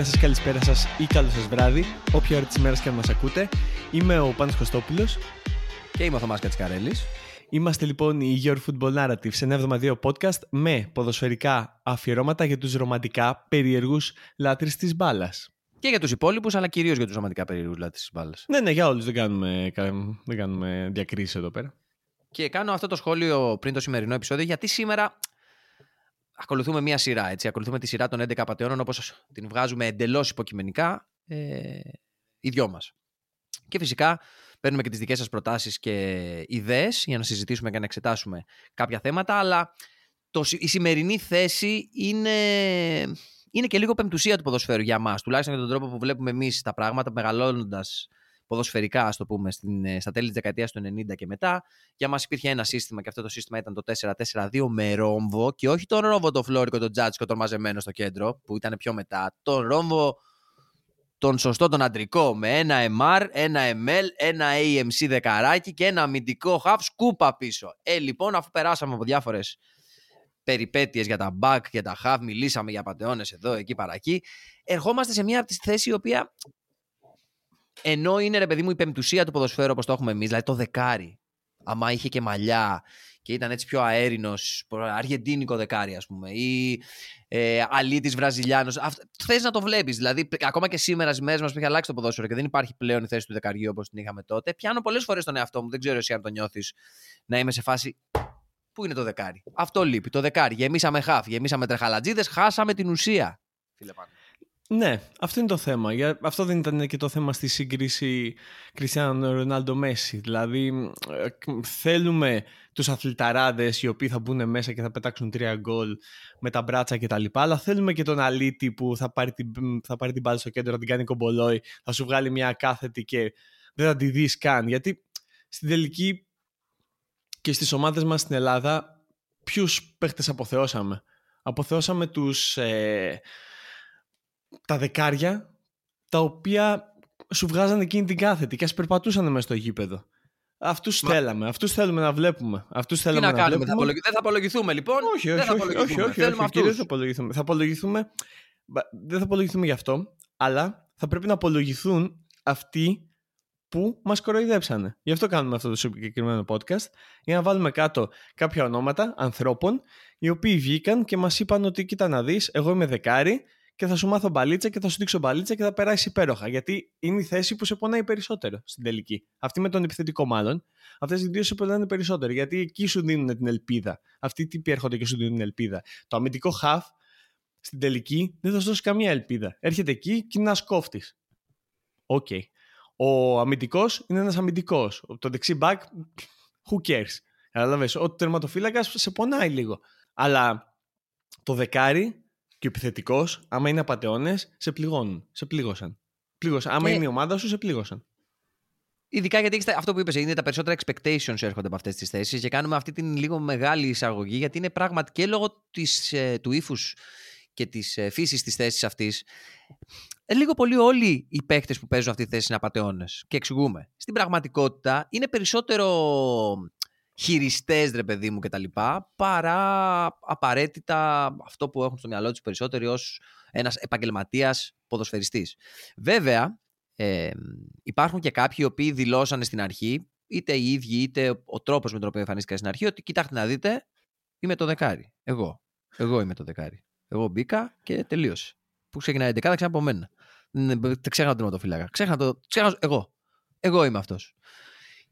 Καλημέρα σας, καλησπέρα σας ή καλό σας βράδυ, όποια ώρα της ημέρας και αν μας ακούτε. Είμαι ο Πάνος Κωστόπουλος. Και είμαι ο Θωμάς Κατσικαρέλης. Είμαστε λοιπόν οι Your Football Narratives, ένα εβδομαδιαίο podcast με ποδοσφαιρικά αφιερώματα για τους ρομαντικά περίεργους λάτρεις της μπάλας. Και για τους υπόλοιπους, αλλά κυρίως για τους ρομαντικά περίεργους λάτρεις της μπάλας. Ναι, ναι, για όλους δεν κάνουμε, δεν κάνουμε διακρίσεις εδώ πέρα. Και κάνω αυτό το σχόλιο πριν το σημερινό επεισόδιο, γιατί σήμερα ακολουθούμε μία σειρά. Έτσι. Ακολουθούμε τη σειρά των 11 απαταιώνων όπως την βγάζουμε εντελώς υποκειμενικά ε, οι δυο μας. Και φυσικά παίρνουμε και τις δικές σας προτάσεις και ιδέες για να συζητήσουμε και να εξετάσουμε κάποια θέματα, αλλά το, η σημερινή θέση είναι, είναι και λίγο πεμπτουσία του ποδοσφαίρου για μας, τουλάχιστον για τον τρόπο που βλέπουμε εμείς τα πράγματα, μεγαλώνοντας ποδοσφαιρικά, ας το πούμε, στην, ε, στα τέλη της δεκαετίας του 90 και μετά. Για μας υπήρχε ένα σύστημα και αυτό το σύστημα ήταν το 4-4-2 με ρόμβο και όχι τον ρόμβο το φλόρικο, τον τζάτσικο, τον μαζεμένο στο κέντρο, που ήταν πιο μετά. Τον ρόμβο τον σωστό, τον αντρικό, με ένα MR, ένα ML, ένα AMC δεκαράκι και ένα αμυντικό half σκούπα πίσω. Ε, λοιπόν, αφού περάσαμε από διάφορες περιπέτειες για τα back, για τα half, μιλήσαμε για πατεώνες εδώ, εκεί, παρακεί, ερχόμαστε σε μια από τις θέσεις η οποία ενώ είναι ρε παιδί μου η πεμπτουσία του ποδοσφαίρου όπως το έχουμε εμείς, δηλαδή το δεκάρι. Άμα είχε και μαλλιά και ήταν έτσι πιο αέρινος, αργεντίνικο δεκάρι, ας πούμε, ή ε, αλήτης Βραζιλιάνος. Θες να το βλέπεις. Δηλαδή, ακόμα και σήμερα στις μέρες μας που έχει αλλάξει το ποδόσφαιρο και δεν υπάρχει πλέον η θέση του δεκαριού όπως την είχαμε τότε, πιάνω πολλές φορές τον εαυτό μου, δεν ξέρω εσύ αν το νιώθεις, να είμαι σε φάση. Πού είναι το δεκάρι; Αυτό λείπει. Το δεκάρι. Γεμίσαμε χάφ, γεμίσαμε τρεχαλατζίδες, χάσαμε την ουσία. Φίλε πάνω. Ναι, αυτό είναι το θέμα. Για... Αυτό δεν ήταν και το θέμα στη σύγκριση Κριστιανό Ρονάλντο Μέση. Δηλαδή, ε, θέλουμε τους αθληταράδες οι οποίοι θα μπουν μέσα και θα πετάξουν τρία γκολ με τα μπράτσα κτλ. Αλλά θέλουμε και τον αλήτη που θα πάρει την, θα πάρει την μπάλα στο κέντρο, θα την κάνει κομπολόι, θα σου βγάλει μια κάθετη και δεν θα τη δεις καν. Γιατί στην τελική και στις ομάδες μας στην Ελλάδα ποιους παίχτες αποθεώσαμε; Αποθεώσαμε τους... Ε, τα δεκάρια τα οποία σου βγάζανε εκείνη την κάθετη και ας περπατούσαν μέσα στο γήπεδο. Αυτούς Μα... θέλαμε, αυτούς θέλουμε να βλέπουμε. Αυτούς θέλουμε Τι να, να κάνουμε, θα απολογι... δεν θα απολογηθούμε λοιπόν; Όχι, όχι, όχι, όχι, όχι, όχι, όχι δεν θα απολογηθούμε. Θα απολογηθούμε. Δεν θα απολογηθούμε γι' αυτό, αλλά θα πρέπει να απολογηθούν αυτοί που μας κοροϊδέψανε. Γι' αυτό κάνουμε αυτό το συγκεκριμένο podcast, για να βάλουμε κάτω κάποια ονόματα ανθρώπων οι οποίοι βγήκαν και μας είπαν ότι κοίτα να δεις, εγώ είμαι δεκάρι και θα σου μάθω μπαλίτσα και θα σου δείξω μπαλίτσα και θα περάσεις υπέροχα. Γιατί είναι η θέση που σε πονάει περισσότερο στην τελική. Αυτή με τον επιθετικό μάλλον. Αυτές οι δύο σε πονάνε περισσότερο. Γιατί εκεί σου δίνουν την ελπίδα. Αυτοί οι τύποι έρχονται και σου δίνουν την ελπίδα. Το αμυντικό χαφ στην τελική δεν θα σου δώσει καμία ελπίδα. Έρχεται εκεί και είναι ένα κόφτης. Ok. Okay. Ο αμυντικός είναι ένας αμυντικός. Το δεξί back, who cares. Κατάλαβες. Ο τερματοφύλακας σε πονάει λίγο. Αλλά το δεκάρι και ο επιθετικός, άμα είναι απαταιώνε, σε πληγώνουν. Σε πλήγωσαν. πλήγωσαν. Άμα είναι η ομάδα σου, σε πλήγωσαν. Ειδικά γιατί έχεις, αυτό που είπες, είναι τα περισσότερα expectations έρχονται από αυτές τις θέσεις και κάνουμε αυτή την λίγο μεγάλη εισαγωγή γιατί είναι πράγματι και λόγω της, ε, του ύφους και της ε, φύσης της θέσης αυτής. Ε, λίγο πολύ όλοι οι παίχτε που παίζουν αυτή τη θέση είναι απαταιώνε. Και εξηγούμε. Στην πραγματικότητα είναι περισσότερο χειριστές, ρε παιδί μου κτλ. παρά απαραίτητα αυτό που έχουν στο μυαλό τους περισσότεροι ως ένας επαγγελματίας ποδοσφαιριστής. Βέβαια, ε, υπάρχουν και κάποιοι οι οποίοι δηλώσανε στην αρχή, είτε οι ίδιοι είτε ο τρόπος με τον οποίο εμφανίστηκαν στην αρχή, ότι κοιτάξτε να δείτε, είμαι το δεκάρι. Εγώ. Εγώ είμαι το δεκάρι. Εγώ μπήκα και τελείωσε. Που ξεκινάει η δεκάδα, ξέχανα από μένα. Δεν ξέχανα τον τερματοφύλακα. Ξέχανα το. Ξέχανα εγώ. Εγώ είμαι αυτός.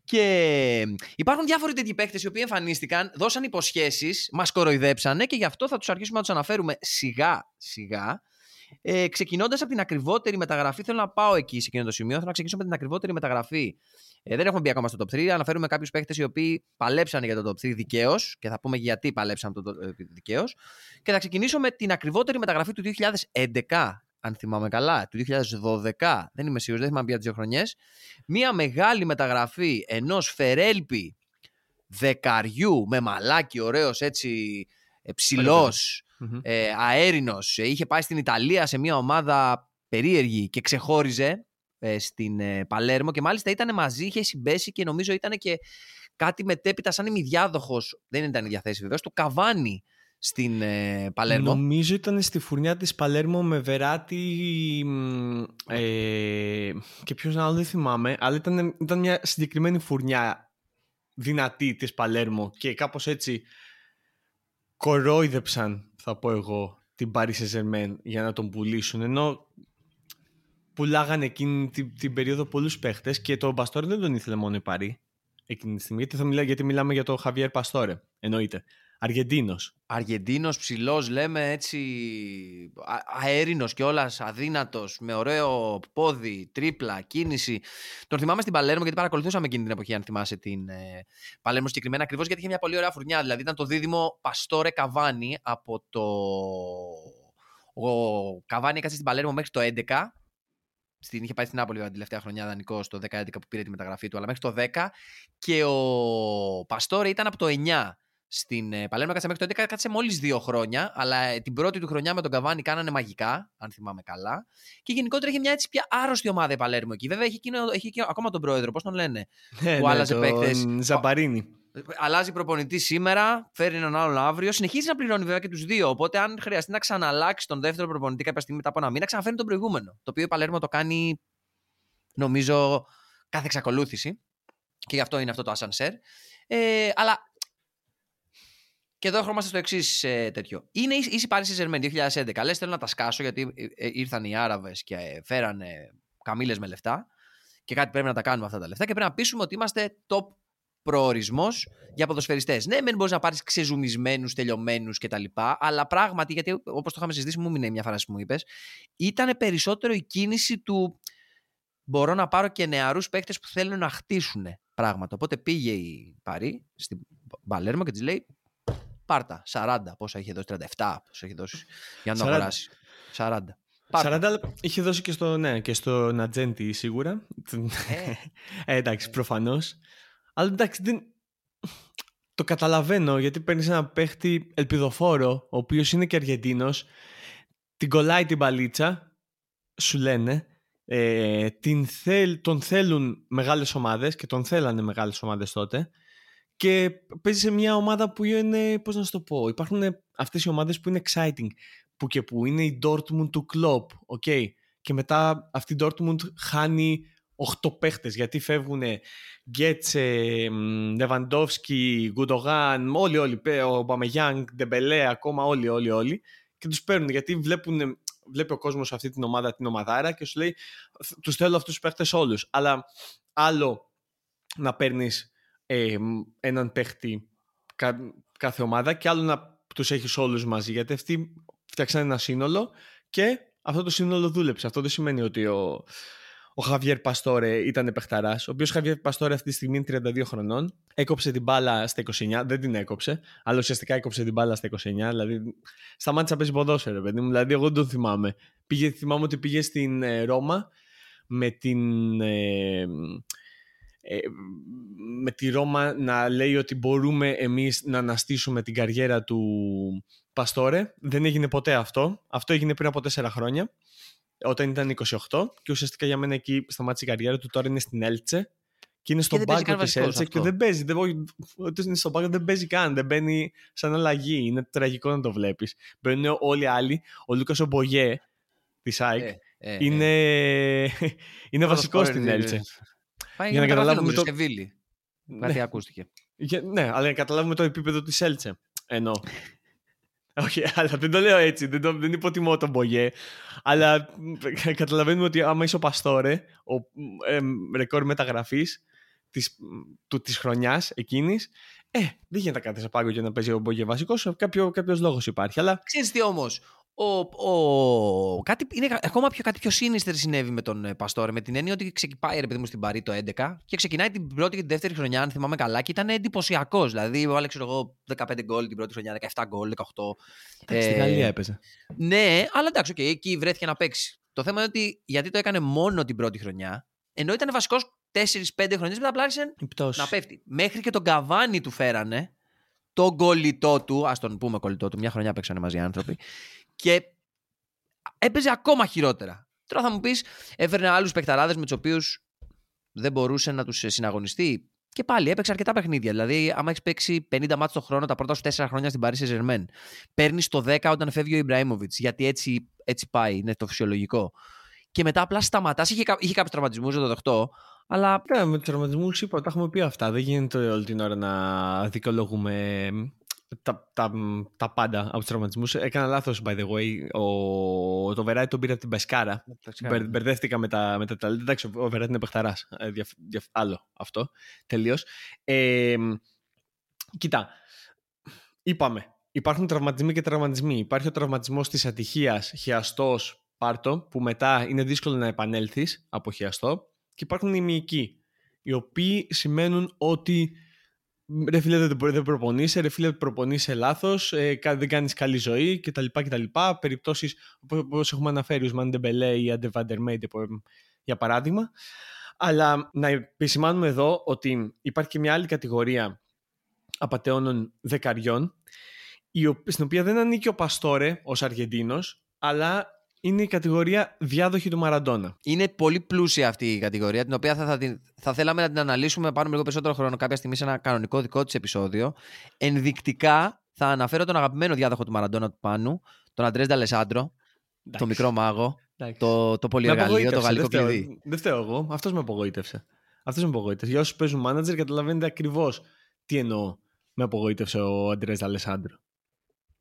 Και υπάρχουν διάφοροι τέτοιοι παίχτε οι οποίοι εμφανίστηκαν, δώσαν υποσχέσεις, μας κοροϊδέψανε και γι' αυτό θα τους αρχίσουμε να τους αναφέρουμε σιγά σιγά. Ε, Ξεκινώντας από την ακριβότερη μεταγραφή, θέλω να πάω εκεί σε εκείνο το σημείο. Θέλω να ξεκινήσω με την ακριβότερη μεταγραφή. Ε, δεν έχουμε μπει ακόμα στο top 3. Αναφέρουμε κάποιους παίχτε οι οποίοι παλέψαν για το top 3 δικαίως και θα πούμε γιατί παλέψαν το ε, δικαίως. Και θα ξεκινήσω με την ακριβότερη μεταγραφή του 2011 αν θυμάμαι καλά, του 2012, δεν είμαι σίγουρος, δεν θυμάμαι πια τις δύο χρονιές, μία μεγάλη μεταγραφή ενός Φερέλπη δεκαριού με μαλάκι ωραίος έτσι ε, ψηλός, ε, αέρινος. Ε, είχε πάει στην Ιταλία σε μια ομάδα περίεργη και ξεχώριζε ε, στην ε, Παλέρμο και μάλιστα ήταν μαζί, είχε συμπέσει και νομίζω ήταν και κάτι μετέπειτα σαν ημιδιάδοχος, δεν ήταν η διαθέση βεβαίως, του Καβάνη στην ε, Παλέρμο. Νομίζω ήταν στη φουρνιά της Παλέρμο με Βεράτη ε, και ποιος άλλο δεν θυμάμαι, αλλά ήταν, ήταν μια συγκεκριμένη φουρνιά δυνατή της Παλέρμο και κάπως έτσι κορόιδεψαν, θα πω εγώ, την Paris saint για να τον πουλήσουν, ενώ πουλάγανε εκείνη την, την περίοδο πολλούς παίχτες και το Μπαστόρε δεν τον ήθελε μόνο η Παρή εκείνη τη στιγμή, γιατί, θα μιλά, γιατί μιλάμε για τον Χαβιέρ Παστόρε, εννοείται. Αργεντίνος. Αργεντίνος, ψηλός, λέμε έτσι. Αέρινος κιόλας, αδύνατος, με ωραίο πόδι, τρίπλα, κίνηση. Τον θυμάμαι στην Παλέρμο γιατί παρακολουθούσαμε εκείνη την εποχή, αν θυμάσαι την ε, Παλέρμο συγκεκριμένα, ακριβώς γιατί είχε μια πολύ ωραία φουρνιά. Δηλαδή ήταν το δίδυμο Παστόρε Καβάνι από το. Ο Καβάνι έκατσε στην Παλέρμο μέχρι το 11 στην, είχε πάει στην Νάπολη την τελευταία χρονιά δανεικό το 10-11 που πήρε τη μεταγραφή του, αλλά μέχρι το 10 και ο Παστόρε ήταν από το 9 στην ε, Παλέρμα κάτσε μέχρι το 11, κάτσε μόλις δύο χρόνια. Αλλά ε, την πρώτη του χρονιά με τον Καβάνη κάνανε μαγικά, αν θυμάμαι καλά. Και γενικότερα είχε μια έτσι πια άρρωστη ομάδα η Παλέρμο εκεί. Βέβαια έχει, εκείνο, έχει ακόμα τον πρόεδρο, πώς τον λένε. Ναι, που ναι, άλλαζε παίκτες. Ζαμπαρίνη. Αλλάζει προπονητή σήμερα, φέρει έναν άλλον αύριο. Συνεχίζει να πληρώνει βέβαια και τους δύο. Οπότε, αν χρειαστεί να ξαναλλάξει τον δεύτερο προπονητή κάποια στιγμή μετά από ένα μήνα, ξαναφέρει τον προηγούμενο. Το οποίο η Παλέρμο το κάνει, νομίζω, κάθε εξακολούθηση. Και γι' αυτό είναι αυτό το Ασανσέρ. Ε, αλλά και εδώ ερχόμαστε στο εξής ε, τέτοιο. Είναι ίση Paris Saint 2011. Λες, θέλω να τα σκάσω γιατί ε, ε, ήρθαν οι Άραβες και ε, φέρανε καμίλε με λεφτά. Και κάτι πρέπει να τα κάνουμε αυτά τα λεφτά. Και πρέπει να πείσουμε ότι είμαστε top προορισμός για ποδοσφαιριστές. Ναι, δεν μπορείς να πάρεις ξεζουμισμένους, τελειωμένους κτλ. Αλλά πράγματι, γιατί όπως το είχαμε συζητήσει, μου μείνει μια φράση που μου είπες, ήταν περισσότερο η κίνηση του. Μπορώ να πάρω και νεαρούς παίκτες που θέλουν να χτίσουν πράγματα. Οπότε πήγε η Παρή στην Παλέρμο και της λέει: Πάρτα. 40. Πόσα είχε δώσει, 37. Πόσα είχε δώσει για να το αγοράσεις. 40. 40 είχε δώσει και στο, ναι, και στο Νατζέντι σίγουρα. Ε. ε, εντάξει, προφανώς. Αλλά εντάξει, δεν... το καταλαβαίνω γιατί παίρνεις ένα παίχτη ελπιδοφόρο, ο οποίος είναι και Αργεντίνος, την κολλάει την παλίτσα, σου λένε, ε, την θέλ, τον θέλουν μεγάλες ομάδες και τον θέλανε μεγάλες ομάδες τότε και παίζει σε μια ομάδα που είναι, πώς να σου το πω, υπάρχουν αυτές οι ομάδες που είναι exciting, που και που είναι η Dortmund του Klopp, okay. και μετά αυτή η Dortmund χάνει 8 παίχτες γιατί φεύγουν Γκέτσε, Νεβαντόφσκι, Γκουντογάν, όλοι όλοι, ο Μπαμεγιάνγκ, Ντεμπελέ, ακόμα όλοι όλοι όλοι και τους παίρνουν γιατί βλέπουν, βλέπει ο κόσμος αυτή την ομάδα, την ομαδάρα και σου λέει τους θέλω αυτούς τους παίχτες όλους αλλά άλλο να παίρνεις ε, έναν παίχτη κάθε ομάδα και άλλο να τους έχεις όλους μαζί γιατί αυτοί φτιάξαν ένα σύνολο και αυτό το σύνολο δούλεψε. Αυτό δεν σημαίνει ότι ο, ο Χαβιέρ Παστόρε ήταν παιχταρά, ο οποίος Χαβιέρ Παστόρε αυτή τη στιγμή είναι 32 χρονών. Έκοψε την μπάλα στα 29, δεν την έκοψε, αλλά ουσιαστικά έκοψε την μπάλα στα 29. Δηλαδή, σταμάτησε να παίζει ποδόσφαιρο, παιδί μου. Δηλαδή, εγώ δεν το θυμάμαι. Πήγε, θυμάμαι ότι πήγε στην ε, Ρώμα με την. Ε, ε, με τη Ρώμα να λέει ότι μπορούμε εμείς να αναστήσουμε την καριέρα του Παστόρε. Δεν έγινε ποτέ αυτό. Αυτό έγινε πριν από τέσσερα χρόνια, όταν ήταν 28 και ουσιαστικά για μένα εκεί σταμάτησε η καριέρα του. Τώρα είναι στην Έλτσε και είναι στον πάγκο της Έλτσε και δεν παίζει. Δεν, ότι είναι στον πάγκο δεν παίζει καν. Δεν μπαίνει σαν αλλαγή. Είναι τραγικό να το βλέπεις. Μπαίνουν όλοι οι άλλοι. Ο Λούκας Ομπογέ της ΑΕΚ ε, ε, είναι, ε. είναι βασικός στην Έλτσε. Πάει για να καταλάβουμε το... Σεβίλη. Ναι. Κάτι ακούστηκε. Για, ναι, αλλά για να καταλάβουμε το επίπεδο της Έλτσε. Ενώ. Όχι, αλλά δεν το λέω έτσι. Δεν, το, δεν υποτιμώ τον Μπογιέ. Αλλά καταλαβαίνουμε ότι άμα είσαι ο Παστόρε, ο ε, ρεκόρ μεταγραφής της της χρονιάς εκείνης, ε, δεν γίνεται κάτι σε πάγκο για να παίζει ο Μπογιέ βασικός. Κάποιο κάποιος λόγος υπάρχει. Αλλά... Ξέρεις τι όμως, ο, ο, κάτι, είναι ακόμα πιο, κάτι πιο σύνιστερ συνέβη με τον ε, Παστόρε. Με την έννοια ότι ξεκινάει ρε παιδί μου στην Παρή το 11 και ξεκινάει την πρώτη και την δεύτερη χρονιά, αν θυμάμαι καλά, και ήταν εντυπωσιακός. Δηλαδή, βάλε ξέρω εγώ 15 γκολ την πρώτη χρονιά, 17 γκολ, 18. Ε, στη Γαλλία έπαιζε. Ναι, αλλά εντάξει, okay, εκεί βρέθηκε να παίξει. Το θέμα είναι ότι γιατί το έκανε μόνο την πρώτη χρονιά, ενώ ήταν βασικός 4-5 χρονιές, μετά πλάρισε να πέφτει. Μέχρι και τον καβάνι του φέρανε, τον κολλητό του, ας τον πούμε κολλητό του, μια χρονιά παίξανε μαζί οι άνθρωποι. Και έπαιζε ακόμα χειρότερα. Τώρα θα μου πεις, έφερνε άλλους παικταράδε με τους οποίους δεν μπορούσε να τους συναγωνιστεί. Και πάλι έπαιξε αρκετά παιχνίδια. Δηλαδή, άμα έχεις παίξει 50 μάτς το χρόνο τα πρώτα σου 4 χρόνια στην Paris Saint-Germain, παίρνεις το 10 όταν φεύγει ο Ιμπραήμοβιτς, γιατί έτσι, έτσι πάει, είναι το φυσιολογικό. Και μετά απλά σταματάς. Είχε, είχε κάποιους τραυματισμούς, δεν το δεχτώ. Αλλά... Ναι, με τους τραυματισμούς είπα, τα έχουμε πει αυτά. Δεν γίνεται όλη την ώρα να δικαιολογούμε τα, τα, τα πάντα από τους τραυματισμούς. Έκανα λάθος, by the way. Ο, το Βεράι τον πήρε από την Πεσκάρα. μπερδεύτηκα με τα, με τα ταλέντα. Εντάξει, ο Βεράι είναι παιχταράς. Ε, άλλο αυτό. Τελείως. Ε, κοίτα. Είπαμε. Υπάρχουν τραυματισμοί και τραυματισμοί. Υπάρχει ο τραυματισμός της ατυχίας, χιαστός, πάρτο, που μετά είναι δύσκολο να επανέλθεις από χιαστό. Και υπάρχουν οι μυϊκοί, οι οποίοι σημαίνουν ότι ρε φίλε δεν, δεν προπονείσαι, ρε φίλε προπονείσαι λάθος, ε, δεν κάνεις καλή ζωή κτλ. κτλ. Περιπτώσεις όπως έχουμε αναφέρει, ο Μαν Ντεμπελέ ή Αντεβάντερ για παράδειγμα. Αλλά να επισημάνουμε εδώ ότι υπάρχει και μια άλλη κατηγορία απαταιώνων δεκαριών, στην οποία δεν ανήκει ο Παστόρε ως Αργεντίνος, αλλά είναι η κατηγορία διάδοχη του Μαραντόνα. Είναι πολύ πλούσια αυτή η κατηγορία, την οποία θα, θα, θα θέλαμε να την αναλύσουμε, πάρουμε λίγο περισσότερο χρόνο κάποια στιγμή σε ένα κανονικό δικό της επεισόδιο. Ενδεικτικά θα αναφέρω τον αγαπημένο διάδοχο του Μαραντόνα του Πάνου, τον Αντρές Νταλεσάντρο, το μικρό μάγο, το, το πολυεργαλείο, το γαλλικό κλειδί. Δεν φταίω εγώ. Αυτός με απογοήτευσε. Αυτός με απογοήτευσε. Για όσους παίζουν manager, καταλαβαίνετε ακριβώς τι εννοώ με απογοήτευσε ο Αντρές Νταλεσάντρο.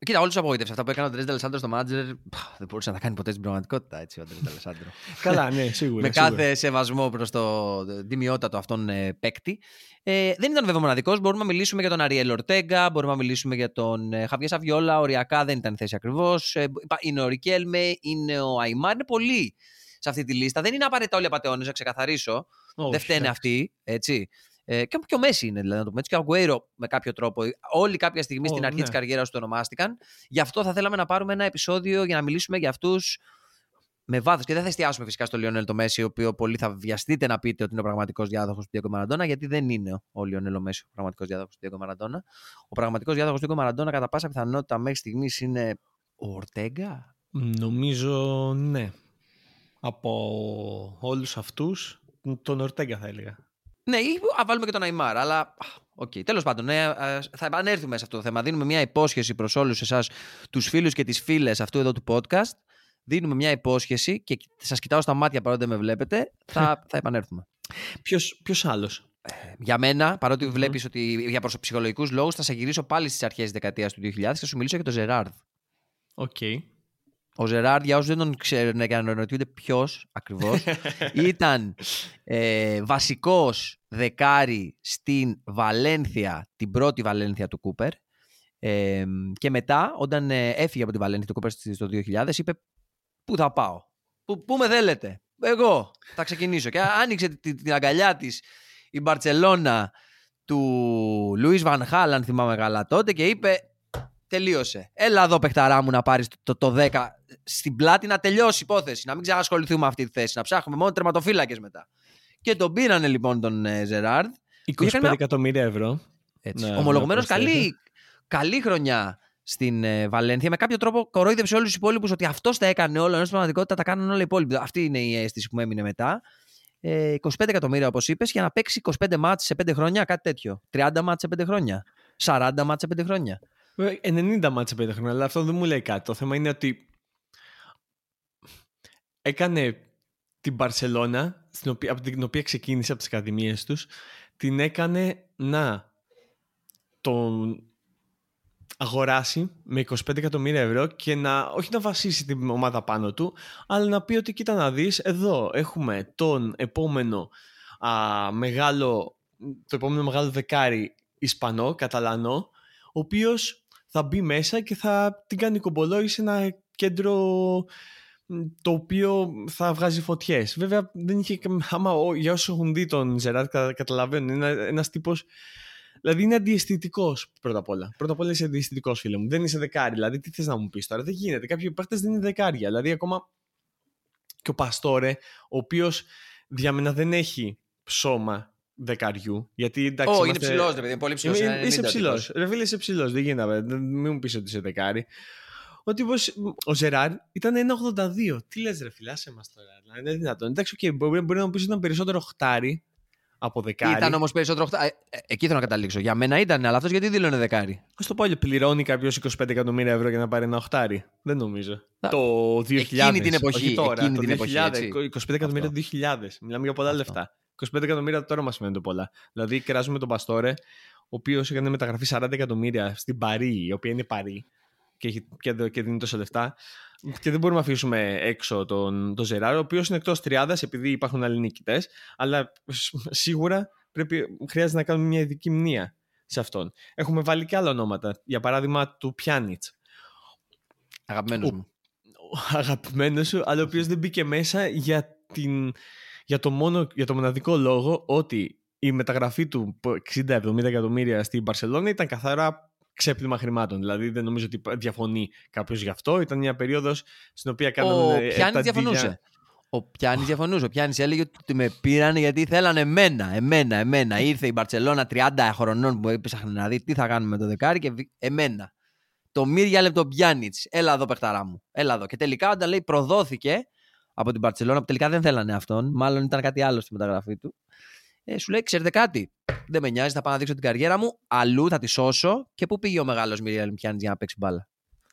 Κοίτα, όλους τους απογοήτευσε. Αυτά που έκανε ο Ντρέζ Αλεσάντρο στο μάτζερ δεν μπορούσε να τα κάνει ποτέ στην πραγματικότητα έτσι, ο Ντρέζ Αλεσάντρο. Καλά, ναι, σίγουρα. Με κάθε σεβασμό προς το τιμιότατο αυτόν ε, παίκτη. Ε, δεν ήταν βέβαια μοναδικός. Μπορούμε να μιλήσουμε για τον Αριέλ Ορτέγκα, μπορούμε να μιλήσουμε για τον ε, Χαβιέ Σαβιόλα. Οριακά δεν ήταν η θέση ακριβώς. Ε, είναι ο Ρικέλμε, είναι ο Αϊμάρ. Είναι πολλοί σε αυτή τη λίστα. Δεν είναι απαραίτητα όλοι απαταιώνες, να ξεκαθαρίσω. Oh, δεν φταίνε αυτοί. Έτσι. Ε, και, και ο Μέση είναι, δηλαδή, να το πούμε έτσι, και ο Αγκουέιρο με κάποιο τρόπο. Όλοι κάποια στιγμή oh, στην αρχή ναι. τη καριέρας του ονομάστηκαν. Γι' αυτό θα θέλαμε να πάρουμε ένα επεισόδιο για να μιλήσουμε για αυτούς με βάθος. Και δεν θα εστιάσουμε φυσικά στο Λιονέλ το Μέση, ο οποίος πολύ θα βιαστείτε να πείτε ότι είναι ο πραγματικός διάδοχος του Διέγκο Μαραντόνα, γιατί δεν είναι ο Λιονέλ ο Μέση ο πραγματικός διάδοχος του Διέγκο Μαραντόνα. Ο πραγματικός διάδοχος του Διέγκο Μαραντόνα, κατά πάσα πιθανότητα μέχρι στιγμής είναι ο Ορτέγκα. Νομίζω ναι. Από όλους αυτούς, τον Ορτέγκα θα έλεγα. Ναι, ή α, βάλουμε και τον Αϊμάρ. Αλλά. Ok, okay. τέλος πάντων, ναι, θα επανέλθουμε σε αυτό το θέμα. Δίνουμε μια υπόσχεση προς όλους εσάς, τους φίλους και τις φίλες αυτού εδώ του podcast. Δίνουμε μια υπόσχεση και σας κοιτάω στα μάτια παρότι δεν με βλέπετε. Θα, θα επανέλθουμε. Ποιος άλλος; Ε, για μένα, παρότι mm-hmm. βλέπεις ότι για ψυχολογικούς λόγους θα σε γυρίσω πάλι στις αρχές της δεκαετίας του 2000 και θα σου μιλήσω για τον Ζεράρ. Ok. Okay. Ο Ζεράρ, για όσους δεν τον ξέρουν και αναρωτιούνται ποιος ακριβώς, ήταν ε, βασικός δεκάρι στην Βαλένθια, την πρώτη Βαλένθια του Κούπερ. Ε, και μετά, όταν ε, έφυγε από τη Βαλένθια του Κούπερ το 2000, είπε: Πού θα πάω, Πού, πού με θέλετε, Εγώ θα ξεκινήσω. Και άνοιξε την, την αγκαλιά της η Μπαρσελόνα του Λουίς Βαν Χάλ, αν θυμάμαι καλά τότε, και είπε: Τελείωσε. Έλα εδώ, παιχταρά μου, να πάρεις το, το, 10 στην πλάτη να τελειώσει η υπόθεση. Να μην ξανασχοληθούμε με αυτή τη θέση. Να ψάχνουμε μόνο τερματοφύλακες μετά. Και τον πήρανε λοιπόν τον ε, Ζεράρδ. 25 εκατομμύρια ευρώ. Έτσι. Ναι, Ομολογουμένως καλή, καλή χρονιά στην ε, Βαλένθια. Με κάποιο τρόπο κορόιδεψε όλους τους υπόλοιπους ότι αυτό τα έκανε όλα, ενώ στην πραγματικότητα τα κάνουν όλα οι υπόλοιποι. Αυτή είναι η αίσθηση που μου έμεινε μετά. Ε, 25 εκατομμύρια, όπως είπες, για να παίξει 25 μάτς σε 5 χρόνια, κάτι τέτοιο. 30 μάτς σε 5 χρόνια. 40 μάτς σε 5 χρόνια. 90 μάτς σε 5 χρόνια, αλλά αυτό δεν μου λέει κάτι. Το θέμα είναι ότι έκανε την Μπαρσελώνα, από την οποία ξεκίνησε από τις ακαδημίες τους, την έκανε να τον αγοράσει με 25 εκατομμύρια ευρώ και να, όχι να βασίσει την ομάδα πάνω του, αλλά να πει ότι κοίτα να δεις, εδώ έχουμε τον επόμενο α, μεγάλο, το επόμενο μεγάλο δεκάρι Ισπανό, Καταλανό, ο οποίος θα μπει μέσα και θα την κάνει κομπολόι σε ένα κέντρο το οποίο θα βγάζει φωτιές. Βέβαια, δεν είχε. Άμα για όσου έχουν δει τον Ζεράτ, καταλαβαίνουν. Είναι ένα τύπος. Δηλαδή είναι αντιαισθητικός πρώτα απ' όλα. Πρώτα απ' όλα είσαι αντιαισθητικός, φίλε μου. Δεν είσαι δεκάρι. Δηλαδή, τι θες να μου πεις τώρα. Δεν γίνεται. Κάποιοι παίχτες δεν είναι δεκάρια. Δηλαδή, ακόμα και ο Παστόρε, ο οποίος διάμενα δεν έχει ψώμα δεκαριού. Γιατί εντάξει. Oh, είμαστε... είναι ψηλός, ρε παιδί. Πολύ ψηλός. Είσαι ψηλός. Ρε φίλε, είσαι ψηλός. Δεν γίνεται. Μην μου πεις ότι είσαι δεκάρι. Ο τύπος, ο Ζεράρ ήταν 1,82. Τι λες, ρε φιλά, σε μας τώρα. Δηλαδή, είναι δυνατόν. Εντάξει, okay, μπορεί, μπορεί να μου πεις ότι ήταν περισσότερο χτάρι από δεκάρι. Ήταν όμως περισσότερο οχτάρι. Ε, ε, εκεί θέλω να καταλήξω. Για μένα ήταν, αλλά αυτός γιατί δήλωνε δεκάρι; Α το πω άλλο, πληρώνει κάποιος 25 εκατομμύρια ευρώ για να πάρει ένα οχτάρι; Δεν νομίζω. Θα... Το 2000. Εκείνη την εποχή. Όχι τώρα, εκείνη το την 2000, εποχή, έτσι. 25 εκατομμύρια το 2000. Μιλάμε για πολλά Αυτό. λεφτά. 25 εκατομμύρια τώρα μας φαίνονται πολλά. Δηλαδή, κράζουμε τον Παστόρε, ο οποίος έκανε μεταγραφή 40 εκατομμύρια στην Παρή, η οποία είναι Παρή και, έχει, και, δ- και δίνει τόσα λεφτά. Και δεν μπορούμε να αφήσουμε έξω τον, τον Ζεράρο, ο οποίος είναι εκτός τριάδας επειδή υπάρχουν άλλοι νικητές. Αλλά σ- σίγουρα πρέπει, χρειάζεται να κάνουμε μια ειδική μνήμα σε αυτόν. Έχουμε βάλει και άλλα ονόματα. Για παράδειγμα, του Πιάνιτς. Αγαπημένος Ο- μου. Ο αγαπημένος σου, αλλά ο οποίος δεν μπήκε μέσα για, την, για, το μόνο, για το μοναδικό λόγο ότι η μεταγραφή του 60-70 εκατομμύρια στην Παρσελόνα ήταν καθαρά ξέπλυμα χρημάτων. Δηλαδή δεν νομίζω ότι διαφωνεί κάποιος γι' αυτό. Ήταν μια περίοδος στην οποία κάνανε. Ο επτά Πιάννης ντύλια. διαφωνούσε. Ο Πιάννης διαφωνούσε. Ο Πιάννης έλεγε ότι με πήραν γιατί θέλανε εμένα. Εμένα, εμένα. Ήρθε η Μπαρσελόνα 30 χρονών που έψαχνε να δει τι θα κάνουμε με το δεκάρι και βι- εμένα. Το μύρια λεπτό Πιάννης. Έλα εδώ, παιχταρά μου. Έλα εδώ. Και τελικά όταν λέει προδόθηκε από την Μπαρσελόνα που τελικά δεν θέλανε αυτόν, μάλλον ήταν κάτι άλλο στη μεταγραφή του. Ε, σου λέει, ξέρετε κάτι. Δεν με νοιάζει, θα πάω να δείξω την καριέρα μου. Αλλού θα τη σώσω. Και πού πήγε ο μεγάλος Μιριέλ Πιάννη για να παίξει μπάλα;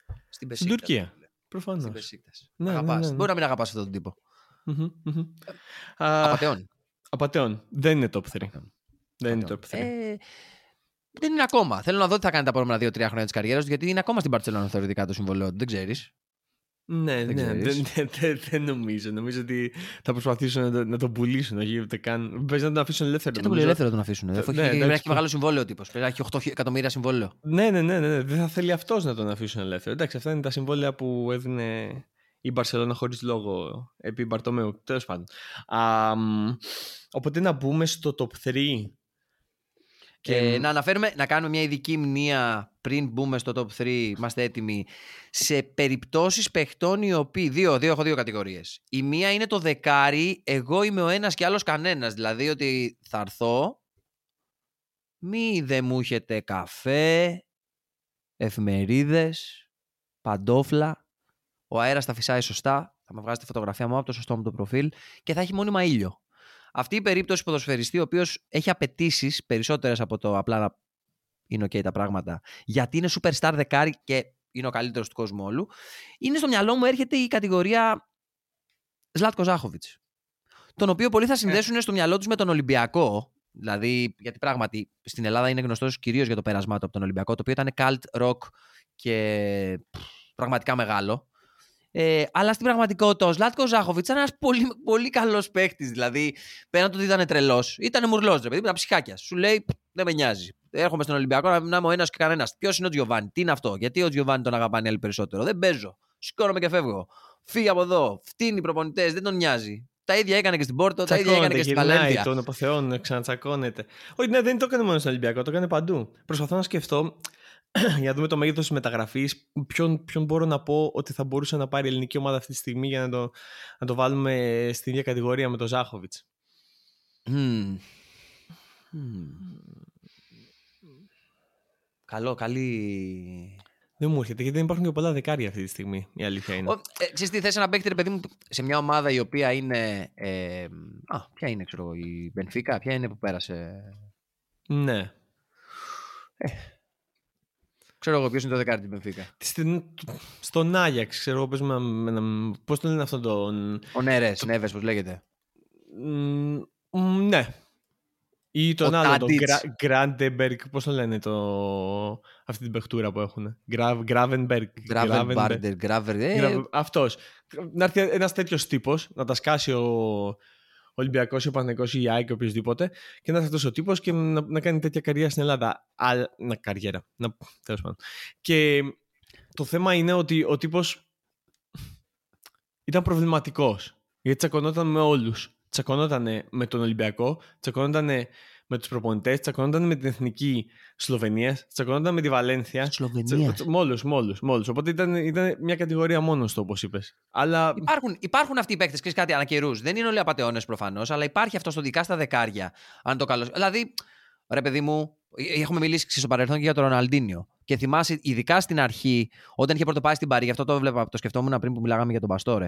Στην Στην Πεσίκτα. Τουρκία. Προφανώς. Στην Πεσίκτας. Ναι, ναι, Αγαπάς. ναι, ναι. Μπορεί να μην αγαπάς αυτόν τον τύπο. Α, Απαταιών. Απατεών. Δεν είναι top 3. Δεν είναι top 3. Ε, δεν είναι ακόμα. Θέλω να δω τι θα κάνει τα επόμενα 2-3 χρόνια της καριέρας του, γιατί είναι ακόμα στην Παρσελόνα θεωρητικά το συμβολέο του. Δεν ξέρεις. Ναι, Δεν ναι, ξέρεις. δεν, δεν, δεν, δεν νομίζω. Νομίζω ότι θα προσπαθήσουν να, το, να τον πουλήσουν. Όχι ούτε καν. Παίζει να τον αφήσουν ελεύθερο. Δεν το πολύ νομίζω. ελεύθερο να τον αφήσουν. Ναι, Αφού έχει, εντάξει, πρέπει να έχει που- μεγάλο συμβόλαιο ο τύπος. Πρέπει να έχει 8 εκατομμύρια συμβόλαιο. Ναι, ναι, ναι, ναι, ναι. Δεν θα θέλει αυτός να τον αφήσουν ελεύθερο. Εντάξει, αυτά είναι τα συμβόλαια που έδινε η Μπαρσελόνα χωρίς λόγο επί Μπαρτομέου. Τέλος πάντων. Α, μ, οπότε να μπούμε στο top 3. Και Ε, να αναφέρουμε, να κάνουμε μια ειδική μνήμα πριν μπούμε στο top 3, είμαστε έτοιμοι, σε περιπτώσεις παιχτών οι οποίοι, δύο, δύο έχω δύο κατηγορίες. Η μία είναι το δεκάρι, εγώ είμαι ο ένας και άλλος κανένας. Δηλαδή ότι θα έρθω, μη δεν μου έχετε καφέ, εφημερίδες, παντόφλα, ο αέρας θα φυσάει σωστά, θα με βγάζει τη φωτογραφία μου από το σωστό μου το προφίλ και θα έχει μόνιμα ήλιο. Αυτή η περίπτωση ποδοσφαιριστή, ο οποίος έχει απαιτήσεις περισσότερες από το απλά να είναι OK τα πράγματα, γιατί είναι superstar δεκάρι και είναι ο καλύτερος του κόσμου όλου, είναι στο μυαλό μου έρχεται η κατηγορία Ζλάτκο Ζάχοβιτ. Τον οποίο πολλοί θα συνδέσουν στο μυαλό τους με τον Ολυμπιακό. Δηλαδή, γιατί πράγματι στην Ελλάδα είναι γνωστός κυρίως για το πέρασμά του από τον Ολυμπιακό, το οποίο ήταν cult rock και πφ, πραγματικά μεγάλο. Ε, αλλά στην πραγματικότητα ο Ζλάτκος Ζάχοβιτς ήταν ένας πολύ, πολύ καλός παίκτης. Δηλαδή, πέραν του ότι ήταν τρελός, ήταν μουρλός, ρε παιδί, με τα ψυχάκια. Σου λέει, «Π, δεν με νοιάζει. Έρχομαι στον Ολυμπιακό να, να είμαι ο ένας και κανένας. Ποιος είναι ο Τζιοβάνι, τι είναι αυτό, γιατί ο Τζιοβάνι τον αγαπάνε οι άλλοι περισσότερο. Δεν παίζω. Σηκώνομαι και φεύγω. Φύγει από εδώ. Φτύνει οι προπονητές, δεν τον νοιάζει. Τα ίδια έκανε και στην Πόρτο, τα ίδια έκανε και στην γυρνάει, Βαλένθια. τον αποθεώνουν, ξανατσακώνεται. Όχι, ναι, δεν το έκανε μόνο στον Ολυμπιακό, το έκανε παντού. Προσπαθώ να σκεφτώ για να δούμε το μέγεθος της μεταγραφής. Ποιον, ποιον μπορώ να πω ότι θα μπορούσε να πάρει η ελληνική ομάδα αυτή τη στιγμή για να το, να το βάλουμε στην ίδια κατηγορία με τον Ζάχοβιτς. Μμμ. Μμμ. Καλό, καλή. Δεν μου έρχεται γιατί δεν υπάρχουν και πολλά δεκάρια αυτή τη στιγμή. Η αλήθεια είναι. Ο, ε, ξέρεις τι θες ένα παίκτη, ρε παιδί μου, σε μια ομάδα η οποία είναι. Ε, α, ποια είναι, ξέρω εγώ, η Μπενφίκα, ποια είναι που πέρασε; Ναι. Ξέρω εγώ ποιος είναι το δεκάρι της Μπενφίκα. Στην, στον Άγιαξ, ξέρω εγώ, παίζουμε με ένα. Πώς το λένε αυτόν τον. Ο Νέρες, Νέβες, πώς λέγεται. Μ, μ, ναι. Ή τον Ο άλλο, τον Τάντιτς. Γκράντεμπεργκ, πώς το λένε το... αυτή την παιχτούρα που έχουν. Γκράβενμπεργκ. Γκράβερ Μπάρντερ, Γκράβερ. ε, Αυτός. Να έρθει ένας τέτοιος τύπος, να τα σκάσει ο Ολυμπιακός, ο Παναγικός ή η ΑΕΚ, οποιοδήποτε, και να έρθει αυτός ο τύπος και να, να κάνει τέτοια καριέρα στην Ελλάδα. Α, να, καριέρα. Να, τέλος πάντων. Και το θέμα είναι ότι ο τύπος ήταν προβληματικός. Γιατί τσακωνόταν με όλους. Τσακωνόταν με τον Ολυμπιακό, τσακωνόταν με τους προπονητές, τσακωνόταν με την εθνική Σλοβενία, τσακωνόταν με τη Βαλένθια. Σλοβενία. Τσα- Μόλους, μόλους, μόλους. Οπότε ήταν, ήταν μια κατηγορία μόνος του, όπως είπες. Αλλά Υπάρχουν, υπάρχουν αυτοί οι παίκτες, ξέρεις κάτι, ανά καιρούς. Δεν είναι όλοι απαταιώνες προφανώς, αλλά υπάρχει αυτό στο δικά στα δεκάρια. Αν το καλό. Δηλαδή, ρε παιδί μου, Έχουμε μιλήσει στο παρελθόν και για τον Ροναλντίνιο. Και θυμάσαι, ειδικά στην αρχή, όταν είχε πρώτο πάει στην Παρή, γι' αυτό το βλέπα, το σκεφτόμουν πριν που μιλάγαμε για τον Παστόρε.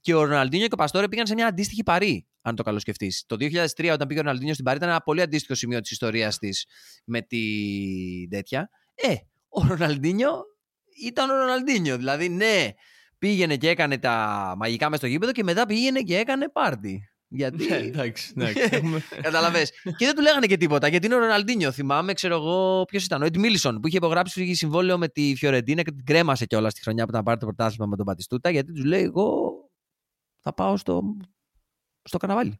Και ο Ροναλντίνιο και ο Παστόρε πήγαν σε μια αντίστοιχη Παρή, αν το καλοσκεφτείς. Το 2003, όταν πήγε ο Ροναλντίνιος στην Παρή, ήταν ένα πολύ αντίστοιχο σημείο της ιστορίας της με τη τέτοια. Ε, ο Ροναλντίνιο ήταν ο Ροναλντίνιο. Δηλαδή, ναι, πήγαινε και έκανε τα μαγικά μες στο γήπεδο και μετά πήγαινε και έκανε πάρτι. Γιατί. Ναι, εντάξει, εντάξει. Καταλαβες. και δεν του λέγανε και τίποτα. Γιατί είναι ο Ροναλντίνιο. Θυμάμαι, ξέρω εγώ, ποιος ήταν. Ο Ed Μίλισον που είχε υπογράψει συμβόλαιο με τη Φιωρεντίνα και την κρέμασε κιόλας τη χρονιά που ήταν πάρει το πρωτάθλημα με τον Πατιστούτα. Γιατί τους λέει, Εγώ θα πάω στο, στο καρναβάλι.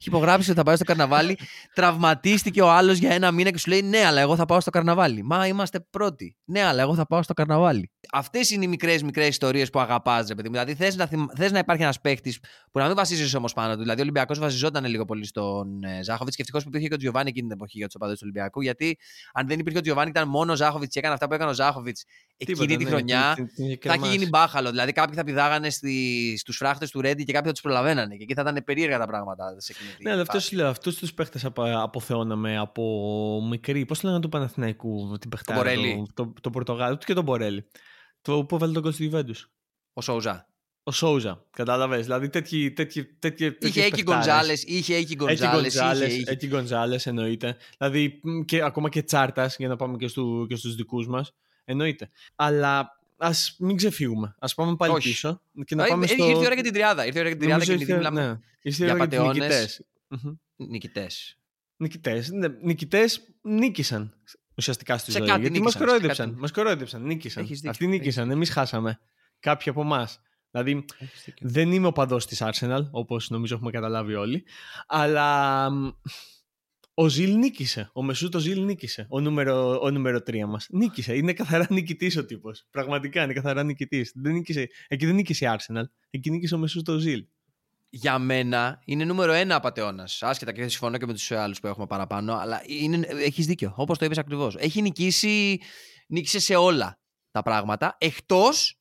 Έχει υπογράψει ότι θα πάει στο καρναβάλι. Τραυματίστηκε ο άλλος για ένα μήνα και σου λέει Ναι, αλλά εγώ θα πάω στο καρναβάλι. Μα είμαστε πρώτοι. Ναι, αλλά εγώ θα πάω στο καρναβάλι. Αυτές είναι οι μικρές μικρές ιστορίες που αγαπάς, ρε παιδί μου. Δηλαδή θες να, θυμ... θες να υπάρχει ένας παίχτη που να μην βασίζει όμως πάνω του. Δηλαδή ο Ολυμπιακός βασιζόταν λίγο πολύ στον ε, Ζάχοβιτς και ευτυχώς που υπήρχε και ο Τζιοβάνι εκείνη την εποχή για τους οπαδούς του Ολυμπιακού. Γιατί αν δεν υπήρχε ο Τζιοβάνι, ήταν μόνο ο Ζάχοβιτς και έκανε αυτά που έκανε ο Ζάχοβιτς εκείνη τη ναι, χρονιά. θα έχει γίνει μπάχαλο. Δηλαδή κάποιοι θα πηδάγανε στους φράχτες του Ρέντι και κάποιοι θα τους προλαβαίνανε. Και εκεί θα ήταν περίεργα τα πράγματα σε εκείνη Ναι, αλλά αυτός λέω. Αυτούς τους παίχτες αποθεώναμε από μικρή. Πώς λέγανε του Παναθηναϊκού την παιχτάρα. Το, το, το Πορτογάλο και τον Μπορέλη. Το που έβαλε τον κόσμο Γιουβέντους. Ο Σόουζα. Ο Σόουζα. Κατάλαβες. Δηλαδή τέτοιοι. τέτοιοι, τέτοιοι είχε εκεί Γκοντζάλε. Είχε εκεί Γκοντζάλε. Εκεί Γκοντζάλε εννοείται. Δηλαδή και, ακόμα και τσάρτας για να πάμε και, στου, και στους δικούς μας. Εννοείται. Αλλά ας μην ξεφύγουμε. Α πάμε πάλι Όχι. πίσω. Και να πάμε στο... Ήρθε η ώρα για την τριάδα. Ήρθε η ώρα για την τριάδα και ήρθε, μιλάμε ναι. ήρθε η ώρα για πατεώνε. Νικητές. Νικητές. Νικητές νίκησαν ουσιαστικά στη σε ζωή. γιατί μας κορόιδεψαν. Μας κορόιδεψαν. Νίκησαν. Αυτοί νίκησαν. Εμείς χάσαμε. Κάποιοι από εμάς. Δηλαδή, δεν είμαι ο παδός της Arsenal, όπως νομίζω έχουμε καταλάβει όλοι. Αλλά ο Ζιλ νίκησε. Ο Μεσούτ ο Ζιλ νίκησε. Ο νούμερο, ο νούμερο 3 μας. Νίκησε. Είναι καθαρά νικητής ο τύπος. Πραγματικά είναι καθαρά νικητής. Εκεί δεν νίκησε η Arsenal. Εκεί νίκησε ο Μεσούτ ο Ζιλ για μένα είναι νούμερο ένα απαταιώνα. Άσχετα και συμφωνώ και με τους άλλους που έχουμε παραπάνω, αλλά έχεις δίκιο. Όπως το είπες ακριβώς. Έχει νικήσει, νίκησε σε όλα τα πράγματα εκτός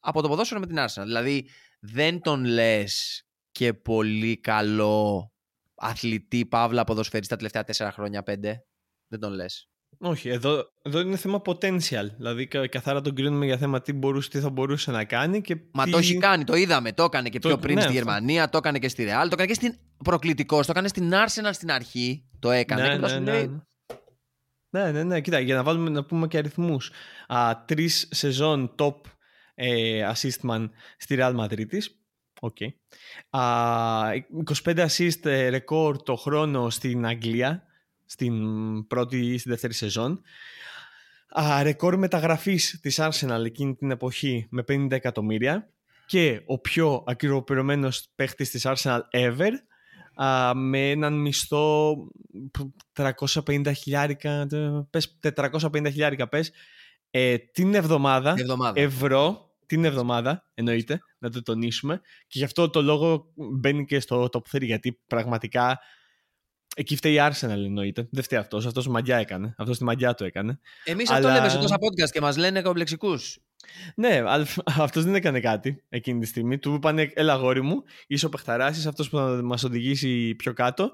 από το ποδόσφαιρο με την Arsenal. Δηλαδή δεν τον λες και πολύ καλό αθλητή παύλα ποδοσφαιριστή τα τελευταία τέσσερα χρόνια, πέντε. Δεν τον λες. Όχι, εδώ, εδώ είναι θέμα potential. Δηλαδή, καθαρά τον κρίνουμε για θέμα τι, μπορούσε, τι θα μπορούσε να κάνει. Και Μα τι... το έχει κάνει, το είδαμε. Το έκανε και πιο πριν ναι, στη Γερμανία, το έκανε και στη Real, το έκανε και στην προκλητικός, το έκανε στην Arsenal στην αρχή. Το έκανε. Ναι, και ναι, ναι, ναι. ναι, ναι, Κοίτα, για να, βάλουμε, να πούμε και αριθμούς. Τρεις σεζόν top ε, assist man στη Real Madrid. Okay. 25 assist record το χρόνο στην Αγγλία στην πρώτη ή στη δεύτερη σεζόν. Α, ρεκόρ μεταγραφής της Arsenal εκείνη την εποχή με 50 εκατομμύρια και ο πιο ακυροποιημένος παίχτης της Arsenal ever α, με έναν μισθό 350 χιλιάρικα, πες 450 χιλιάρικα πες, ε, την εβδομάδα, εβδομάδα, ευρώ την εβδομάδα, εννοείται, να το τονίσουμε. Και γι' αυτό το λόγο μπαίνει και στο top 3, γιατί πραγματικά Εκεί φταίει η Arsenal εννοείται. Δεν φταίει αυτός. Αυτός μαγιά έκανε. Αυτός τη μαγιά του έκανε. Εμείς Αλλά... αυτό λέμε σε τόσα podcast και μας λένε κομπλεξικούς. Ναι, αυτός δεν έκανε κάτι εκείνη τη στιγμή. Του είπανε, έλα γόρι μου, είσαι ο Πεχταράση, αυτός που θα μας οδηγήσει πιο κάτω.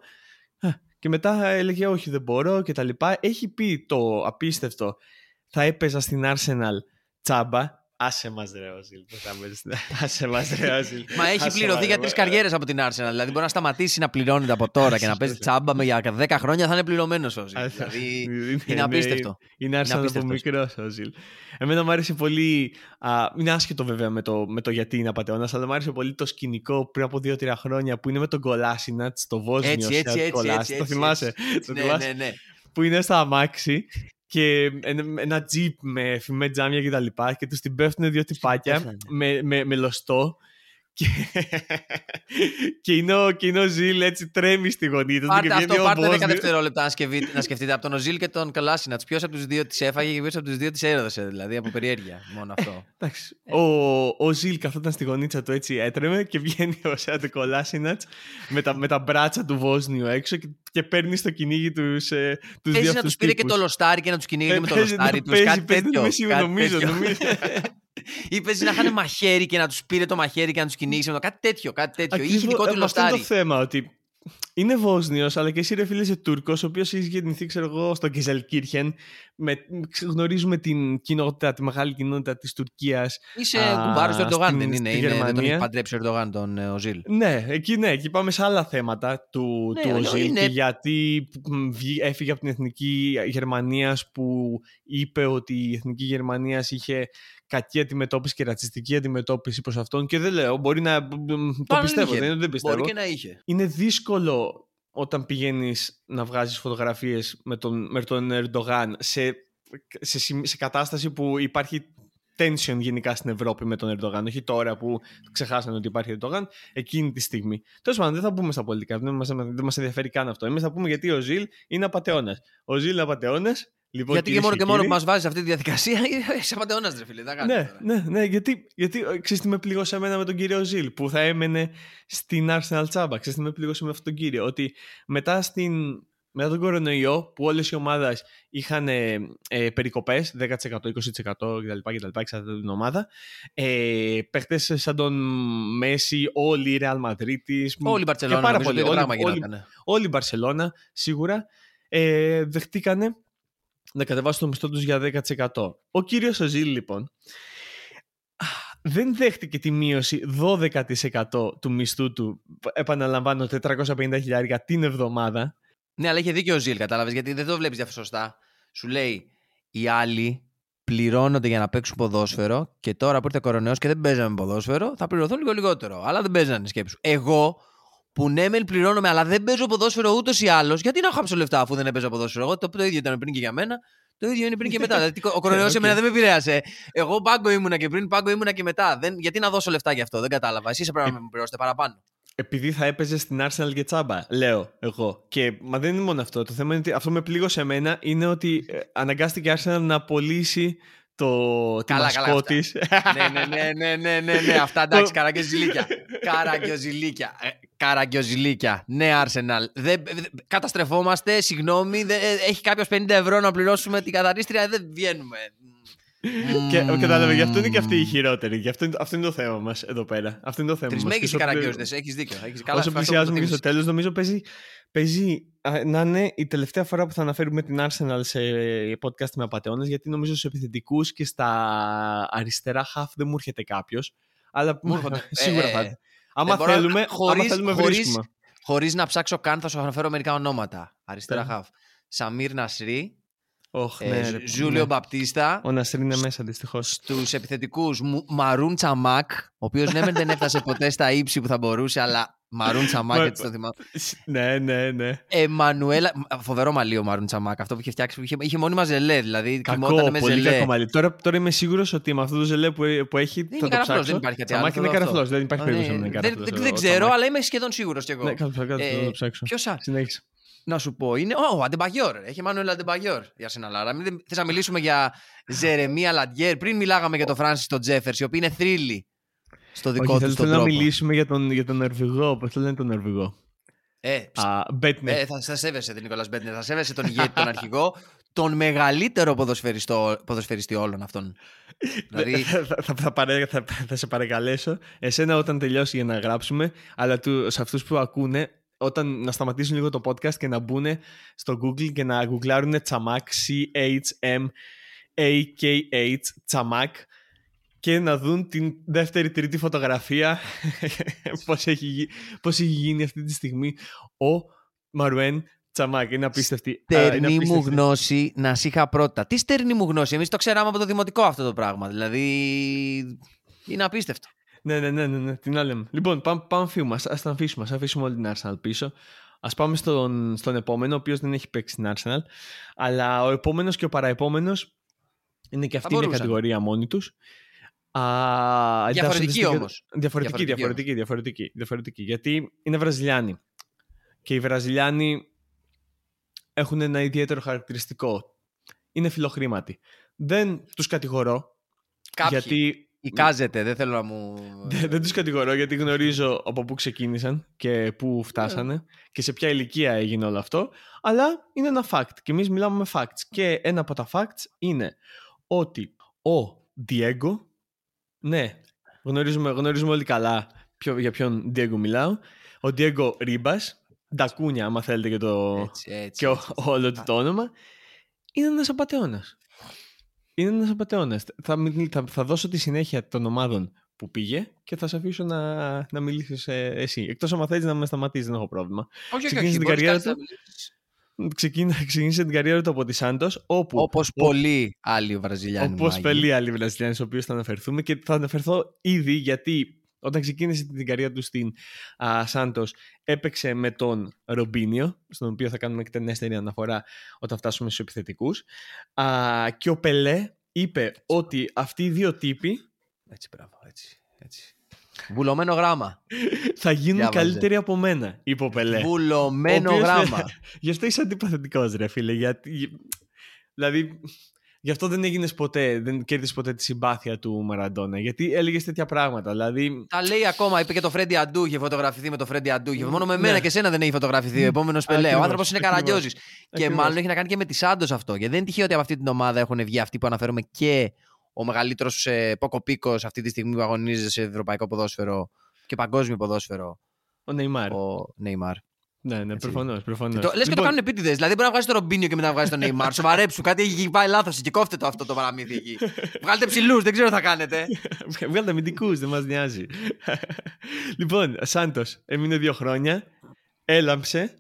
Και μετά έλεγε, Όχι, δεν μπορώ και τα λοιπά. Έχει πει το απίστευτο, θα έπαιζα στην Arsenal τσάμπα Άσε μας ρε Όζιλ. Άσε μας ρε Όζιλ. Μα έχει πληρωθεί για τρεις καριέρες από την Arsenal. Δηλαδή μπορεί να σταματήσει να πληρώνεται από τώρα και να παίζει τσάμπα με για 10 χρόνια θα είναι πληρωμένος Όζιλ. Δηλαδή είναι απίστευτο. Είναι Arsenal από μικρός Όζιλ. Εμένα μου άρεσε πολύ. Είναι άσχετο βέβαια με το, με το γιατί είναι απαταιώνας, αλλά μου άρεσε πολύ το σκηνικό πριν από 2-3 χρόνια που είναι με τον Κολάσινατ στο Βόσνιο. Έτσι, έτσι, έτσι. Το θυμάσαι; Ναι, ναι, ναι. Που είναι στα αμάξι και ένα τζιπ με φημέ τζάμια και τα λοιπά και τους την πέφτουν δύο τυπάκια με, με, με λωστό και, και, είναι ο, και είναι ο Ζήλ έτσι τρέμει στη γωνία του. Πάρτε αυτό, πάρτε 10 δευτερόλεπτα να, σκεφτείτε, να σκεφτείτε από τον Οζήλ και τον Καλάσινατ. Ποιο από τους δύο της έφαγε και ποιο από τους δύο της έδωσε. Δηλαδή από περιέργεια. Μόνο αυτό. εντάξει. Ο, ο Ζήλ καθόταν στη γωνίτσα του έτσι έτρεμε και βγαίνει ο Σέατο Καλάσινατ με, τα, με τα μπράτσα του Βόσνιου έξω και, και παίρνει στο κυνήγι τους τους δύο να τους πήρε και το λοστάρι και να τους κυνήγει με το λοστάρι τους. Κάτι τέτοιο. Νομίζω, νομίζω. Ή παίζει να είχαν μαχαίρι και να τους πήρε το μαχαίρι και να τους κυνήγησε. Κάτι τέτοιο. Κάτι τέτοιο. Ακριβώς, Είχε δικό του λοστάρι. Αυτό είναι το θέμα, ότι είναι Βόσνιος, αλλά και εσύ ρε φίλε είσαι Τούρκος, ο οποίος έχεις γεννηθεί, ξέρω εγώ, στο Κιζελκύρχεν. Με, γνωρίζουμε την κοινότητα, τη μεγάλη κοινότητα της Τουρκίας. Είσαι κουμπάρος του Ερντογάν, δεν είναι. είναι δεν τον έχει παντρέψει ο Ερντογάν τον ε, Οζίλ. Ναι, εκεί ναι, εκεί πάμε σε άλλα θέματα του, ναι, του Οζίλ. Είναι... Και γιατί έφυγε από την Εθνική Γερμανίας που είπε ότι η Εθνική Γερμανίας είχε κακή αντιμετώπιση και ρατσιστική αντιμετώπιση προς αυτόν. Και δεν λέω, μπορεί να. Το πιστεύω, δεν, δεν πιστεύω. Μπορεί και να είχε. Είναι δύσκολο όταν πηγαίνεις να βγάζεις φωτογραφίες με τον, με τον Ερντογάν σε, σε, σε κατάσταση που υπάρχει tension γενικά στην Ευρώπη με τον Ερντογάν. Όχι τώρα που ξεχάσανε ότι υπάρχει Ερντογάν, εκείνη τη στιγμή. Τέλος πάντων, δεν θα πούμε στα πολιτικά, δεν μας ενδιαφέρει καν αυτό. Εμείς θα πούμε γιατί ο Ζιλ είναι απαταιώνας. Ο Ζιλ είναι απαταιώνας Λοιπόν, γιατί και μόνο και, μόνο που μας βάζει αυτή τη διαδικασία, είσαι απαντεώνα, ρε φίλε. ναι, ναι, ναι, γιατί, γιατί ε, ξέρεις τι με πλήγωσε εμένα με τον κύριο Ζιλ που θα έμενε στην Arsenal Τσάμπα. Ξέρεις τι με πλήγωσε με αυτόν τον κύριο. Ότι μετά, στην, μετά τον κορονοϊό που όλες οι ομάδες είχαν ε, ε, περικοπέ 10%, 20% κτλ. κτλ εξαρτάται την ομάδα. Ε, Παίχτες σαν τον Μέση, όλη η Real Madrid. Όλη η Μπαρσελόνα. Πάρα πολύ. Όλη, όλη, όλη η Μπαρσελόνα σίγουρα ε, δεχτήκανε να κατεβάσουν το μισθό τους για 10%. Ο κύριος Οζήλ λοιπόν δεν δέχτηκε τη μείωση 12% του μισθού του, επαναλαμβάνω 450 χιλιάρια την εβδομάδα. Ναι, αλλά είχε δίκιο ο Ζήλ, κατάλαβες, γιατί δεν το βλέπεις σωστά. Σου λέει, οι άλλοι πληρώνονται για να παίξουν ποδόσφαιρο και τώρα που ήρθε κορονοϊός και δεν παίζαμε ποδόσφαιρο, θα πληρωθούν λίγο λιγότερο. Αλλά δεν παίζανε σκέψου. Εγώ που ναι, μεν πληρώνομαι, αλλά δεν παίζω ποδόσφαιρο ούτως ή άλλως. Γιατί να χάψω λεφτά αφού δεν παίζω ποδόσφαιρο; Εγώ το, το ίδιο ήταν πριν και για μένα. Το ίδιο είναι πριν και μετά. δηλαδή, ο κορονοϊός okay. εμένα δεν με επηρέασε. Εγώ πάγκο ήμουνα και πριν, πάγκο ήμουνα και μετά. Δεν, γιατί να δώσω λεφτά γι' αυτό, δεν κατάλαβα. Εσεί έπρεπε να με πληρώσετε παραπάνω. Επειδή θα έπαιζες στην Arsenal και τσάμπα, λέω εγώ. Και, μα δεν είναι μόνο αυτό. Το θέμα είναι ότι αυτό με πλήγωσε εμένα είναι ότι ε, αναγκάστηκε η Arsenal να απολύσει το καλά, καλά, τη. ναι, ναι, ναι, ναι, ναι, ναι, ναι, αυτά εντάξει, καραγκιόζηλίκια. καραγκιόζηλίκια. Ε, καραγκιόζηλίκια. Ναι, Arsenal. Δεν, καταστρεφόμαστε, συγγνώμη, δεν, ε, έχει κάποιος 50 ευρώ να πληρώσουμε την καθαρίστρια, δεν βγαίνουμε. Και κατάλαβε, γι' αυτό είναι και αυτή η χειρότερη. Γι' αυτό, αυτό είναι το θέμα μας εδώ πέρα. Αυτό είναι το θέμα. Τρεις καραγκιόζηλε, έχεις δίκιο. Έχεις, καλά, όσο πλησιάζουμε και στο τέλος, νομίζω παίζει παίζει να είναι η τελευταία φορά που θα αναφέρουμε την Arsenal σε podcast με απαταιώνες γιατί νομίζω στους επιθετικούς και στα αριστερά half δεν μου έρχεται κάποιος. αλλά σίγουρα θα. Ε, άμα, ε, θέλουμε, χωρίς, άμα θέλουμε χωρίς, βρίσκουμε. Χωρίς να ψάξω καν θα σου αναφέρω μερικά ονόματα. Αριστερά ναι. half. Σαμίρ Νασρή, Oh, ναι, ε, Ζούλιο ναι. Μπαπτίστα. Ο Νασρή είναι μέσα δυστυχώς. Στους επιθετικούς Μαρούν Τσαμάκ, ο οποίος ναι, δεν έφτασε ποτέ στα ύψη που θα μπορούσε, αλλά Μαρούν Τσαμάκ, έτσι το θυμάμαι. Ναι, ναι, ναι. Εμμανουέλα. Φοβερό μαλλί ο Μαρούν Τσαμάκ. Αυτό που είχε φτιάξει. Είχε, είχε μόνιμα ζελέ, δηλαδή. Κακό, με πολύ ζελέ. κακό μαλλί. Τώρα, τώρα είμαι σίγουρος ότι με αυτό το ζελέ που, που έχει. Δεν θα είναι καραφλός, δεν υπάρχει κάτι άλλο. είναι καραφλός, δεν υπάρχει περίπτωση να είναι καραφλός. Δεν ξέρω, αλλά είμαι σχεδόν σίγουρος κι εγώ. Ναι, κάτω, θα το ε, ψάξω. Ποιος Συνέχισε. Να σου πω, είναι ο Αντεμπαγιόρ. Έχει Μάνουελ Αντεμπαγιόρ για Σεναλάρα. Μην θες να μιλήσουμε για Ζερεμία Λαντιέρ; Πριν μιλάγαμε για τον Φράνσι τον Τζέφερς, οι οποίοι είναι θρύλοι στο δικό Όχι, τους θέλω, να μιλήσουμε για τον, για τον Νορβηγό. Πώς το λένε τον Νορβηγό. Ε, Α, ε, θα, θα σέβεσαι τον Νικόλας Μπέτνερ, θα σέβεσαι τον ηγέτη, τον αρχηγό, τον μεγαλύτερο ποδοσφαιριστή όλων αυτών. δηλαδή... θα, θα, θα, παρέ, θα, θα, σε παρακαλέσω εσένα όταν τελειώσει για να γράψουμε, αλλά του, σε αυτούς που ακούνε, όταν να σταματήσουν λίγο το podcast και να μπουν στο Google και να γκουγκλάρουν τσαμάκ, C-H-M-A-K-H, τσαμάκ και να δουν την δεύτερη τρίτη φωτογραφία πώς, έχει, πώς έχει γίνει αυτή τη στιγμή ο Μαρουέν Τσαμάκ. Είναι απίστευτη. Στερνή μου γνώση να σ' είχα πρώτα. Τι στερνή μου γνώση, εμείς το ξέραμε από το δημοτικό αυτό το πράγμα. Δηλαδή είναι απίστευτο. Ναι, ναι, ναι, ναι, ναι. την άλλη. Λοιπόν, πάμε, πάμε φύγουμε. Α τα αφήσουμε. Ας αφήσουμε όλη την Arsenal πίσω. Α πάμε στον, στον επόμενο, ο οποίος δεν έχει παίξει στην Arsenal. Αλλά ο επόμενος και ο παραεπόμενος είναι και αυτή μια κατηγορία μόνη τους. Διαφορετική όμως. Διαφορετική, διαφορετική, διαφορετική, διαφορετική. Γιατί είναι Βραζιλιάνοι. Και οι Βραζιλιάνοι έχουν ένα ιδιαίτερο χαρακτηριστικό. Είναι φιλοχρήματοι. Δεν τους κατηγορώ. Κάποιοι. Γιατί Εικάζεται, δεν θέλω να μου. δεν, δεν τους κατηγορώ γιατί γνωρίζω από πού ξεκίνησαν και πού φτάσανε yeah. και σε ποια ηλικία έγινε όλο αυτό. Αλλά είναι ένα fact και εμείς μιλάμε με facts. Και ένα από τα facts είναι ότι ο Diego, ναι, γνωρίζουμε, γνωρίζουμε όλοι καλά ποιο, για ποιον Diego μιλάω. Ο Diego Ribas, Ντακούνια, άμα θέλετε και, το... Έτσι, έτσι, και έτσι, έτσι. όλο του το όνομα, είναι ένας απαταιώνας. Είναι ένας απαταιώνας. Θα, θα, θα δώσω τη συνέχεια των ομάδων που πήγε και θα σε αφήσω να, να μιλήσεις ε, εσύ. Εκτός αν θέλει να με σταματήσεις, δεν έχω πρόβλημα. Όχι, όχι, Ξεκίνησε όχι. την μπορείς καριέρα κάτι να του. μιλήσεις. Ξεκίνα, ξεκίνησε την καριέρα του από τη Σάντος, όπου. Όπως πολλοί άλλοι Βραζιλιάνοι. Όπως μάγοι. πολλοί άλλοι Βραζιλιάνοι, στους οποίους θα αναφερθούμε και θα αναφερθώ ήδη γιατί όταν ξεκίνησε την καριέρα του στην Σάντο, έπαιξε με τον Ρομπίνιο, στον οποίο θα κάνουμε εκτενέστερη αναφορά όταν φτάσουμε στους επιθετικούς. Και ο Πελέ είπε ότι αυτοί οι δύο τύποι Έτσι, μπράβο, έτσι. έτσι. Βουλωμένο γράμμα. θα γίνουν Διάβαζε. καλύτεροι από μένα, είπε ο Πελέ. Βουλωμένο Ο οποίος- γράμμα. Γι' αυτό είσαι αντιπαθητικό, ρε φίλε. Γιατί, δηλαδή, γι' αυτό δεν έγινες ποτέ, δεν κέρδισες ποτέ τη συμπάθεια του Μαραντόνα. Γιατί έλεγες τέτοια πράγματα. Δηλαδή, Τα λέει ακόμα, είπε και το Φρέντι Αντού, είχε φωτογραφηθεί με το Φρέντι Αντού. Μόνο με Ναι. μένα και σένα δεν έχει φωτογραφηθεί ο επόμενος Πελέ. Ο Ακριβώς, άνθρωπος είναι ακριβώς. καραγκιόζης. Και Ακριβώς. μάλλον έχει να κάνει και με τη Σάντος αυτό. Γιατί δεν είναι τυχαίο ότι από αυτή την ομάδα έχουν βγει αυτοί που αναφέρουμε και ο μεγαλύτερος ε, Ποκοπίκο αυτή τη στιγμή που αγωνίζεται σε ευρωπαϊκό ποδόσφαιρο και παγκόσμιο ποδόσφαιρο, ο Νεϊμάρ. ο Νεϊμάρ. Ναι, ναι, Έτσι. προφανώς. Προφανώς. Το, λες και το Λοιπόν, κάνουν επίτηδες. Δηλαδή μπορεί να βγάζει το Ρομπίνιο και μετά να βγάζει τον Νεϊμάρ. Σοβαρέψου, κάτι έχει πάει λάθος και κόφτε το αυτό το παραμύθι εκεί. Βγάλτε ψηλούς, δεν ξέρω τι θα κάνετε. Βγάλτε αμυντικούς, δεν μας νοιάζει. λοιπόν, Σάντος έμεινε δύο χρόνια, έλαμψε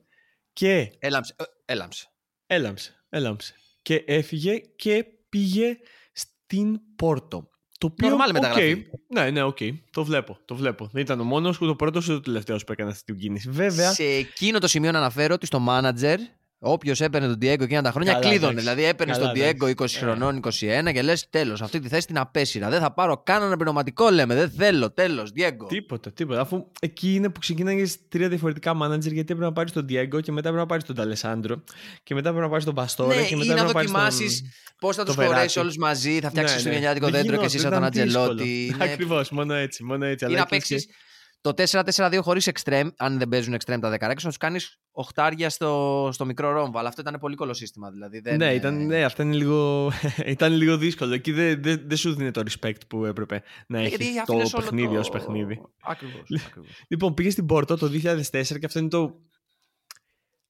και Έλαμψε. ε, Έλαμψε. Έλαμψε, έλαμψε. Και έφυγε και πήγε στην Πόρτο. Το οποίο, Νορμάλ οκ, μεταγραφή. Ναι, ναι, οκ. Το βλέπω, το βλέπω. Δεν ήταν ο μόνος, ούτε ο πρώτος, ούτε ο τελευταίος που έκανε αυτή την κίνηση. Βέβαια, Σε εκείνο το σημείο να αναφέρω ότι στο manager, όποιος έπαιρνε τον Diego εκείνα τα χρόνια Καλά, κλείδωνε. εντάξει. Δηλαδή έπαιρνε Καλά, τον Diego 20 εντάξει. χρονών, 21 και λες τέλος. Αυτή τη θέση την απέσυρα. Δεν θα πάρω καν ένα πνευματικό, λέμε. Δεν θέλω. Τέλος, Diego. τίποτα, τίποτα. Αφού εκεί είναι που ξεκίναγε τρία διαφορετικά manager, γιατί έπρεπε να πάρεις τον Diego και μετά έπρεπε να πάρεις τον Ταλεσάνδρο και μετά έπρεπε να πάρεις τον Παστόρε Ναι, και ή μετά να έπρεπε να πάρεις τον. δοκιμάσει πώς θα το τους χωρέσει Verratti. όλους μαζί, θα φτιάξεις Ναι, το ναι. γενιάτικο Δεν δέντρο και εσύ σαν γινόταν, τον ήταν Αντζελότη. δύσκολο. Είναι- Ακριβώς, μόνο έτσι, μόνο έτσι. Ή αλλά να έκλεισε- παίξεις το 4-4-2 χωρίς extreme, αν δεν παίζουν extreme τα δεκαρέξια, να τους κάνεις οχτάρια στο, στο μικρό ρόμβο. Αλλά αυτό ήταν πολύ κολό σύστημα δηλαδή. Δεν, Ναι, ε, ήταν, ναι, αυτά είναι λίγο, ήταν λίγο δύσκολο. Εκεί δεν δεν- δεν σου δίνει το respect που έπρεπε να Ναι, έχει γιατί το άφηνες όλο παιχνίδι το- ως παιχνίδι. Ακριβώς, ακριβώς. Λοιπόν, πήγε στην Πόρτο το 2004 και αυτό είναι το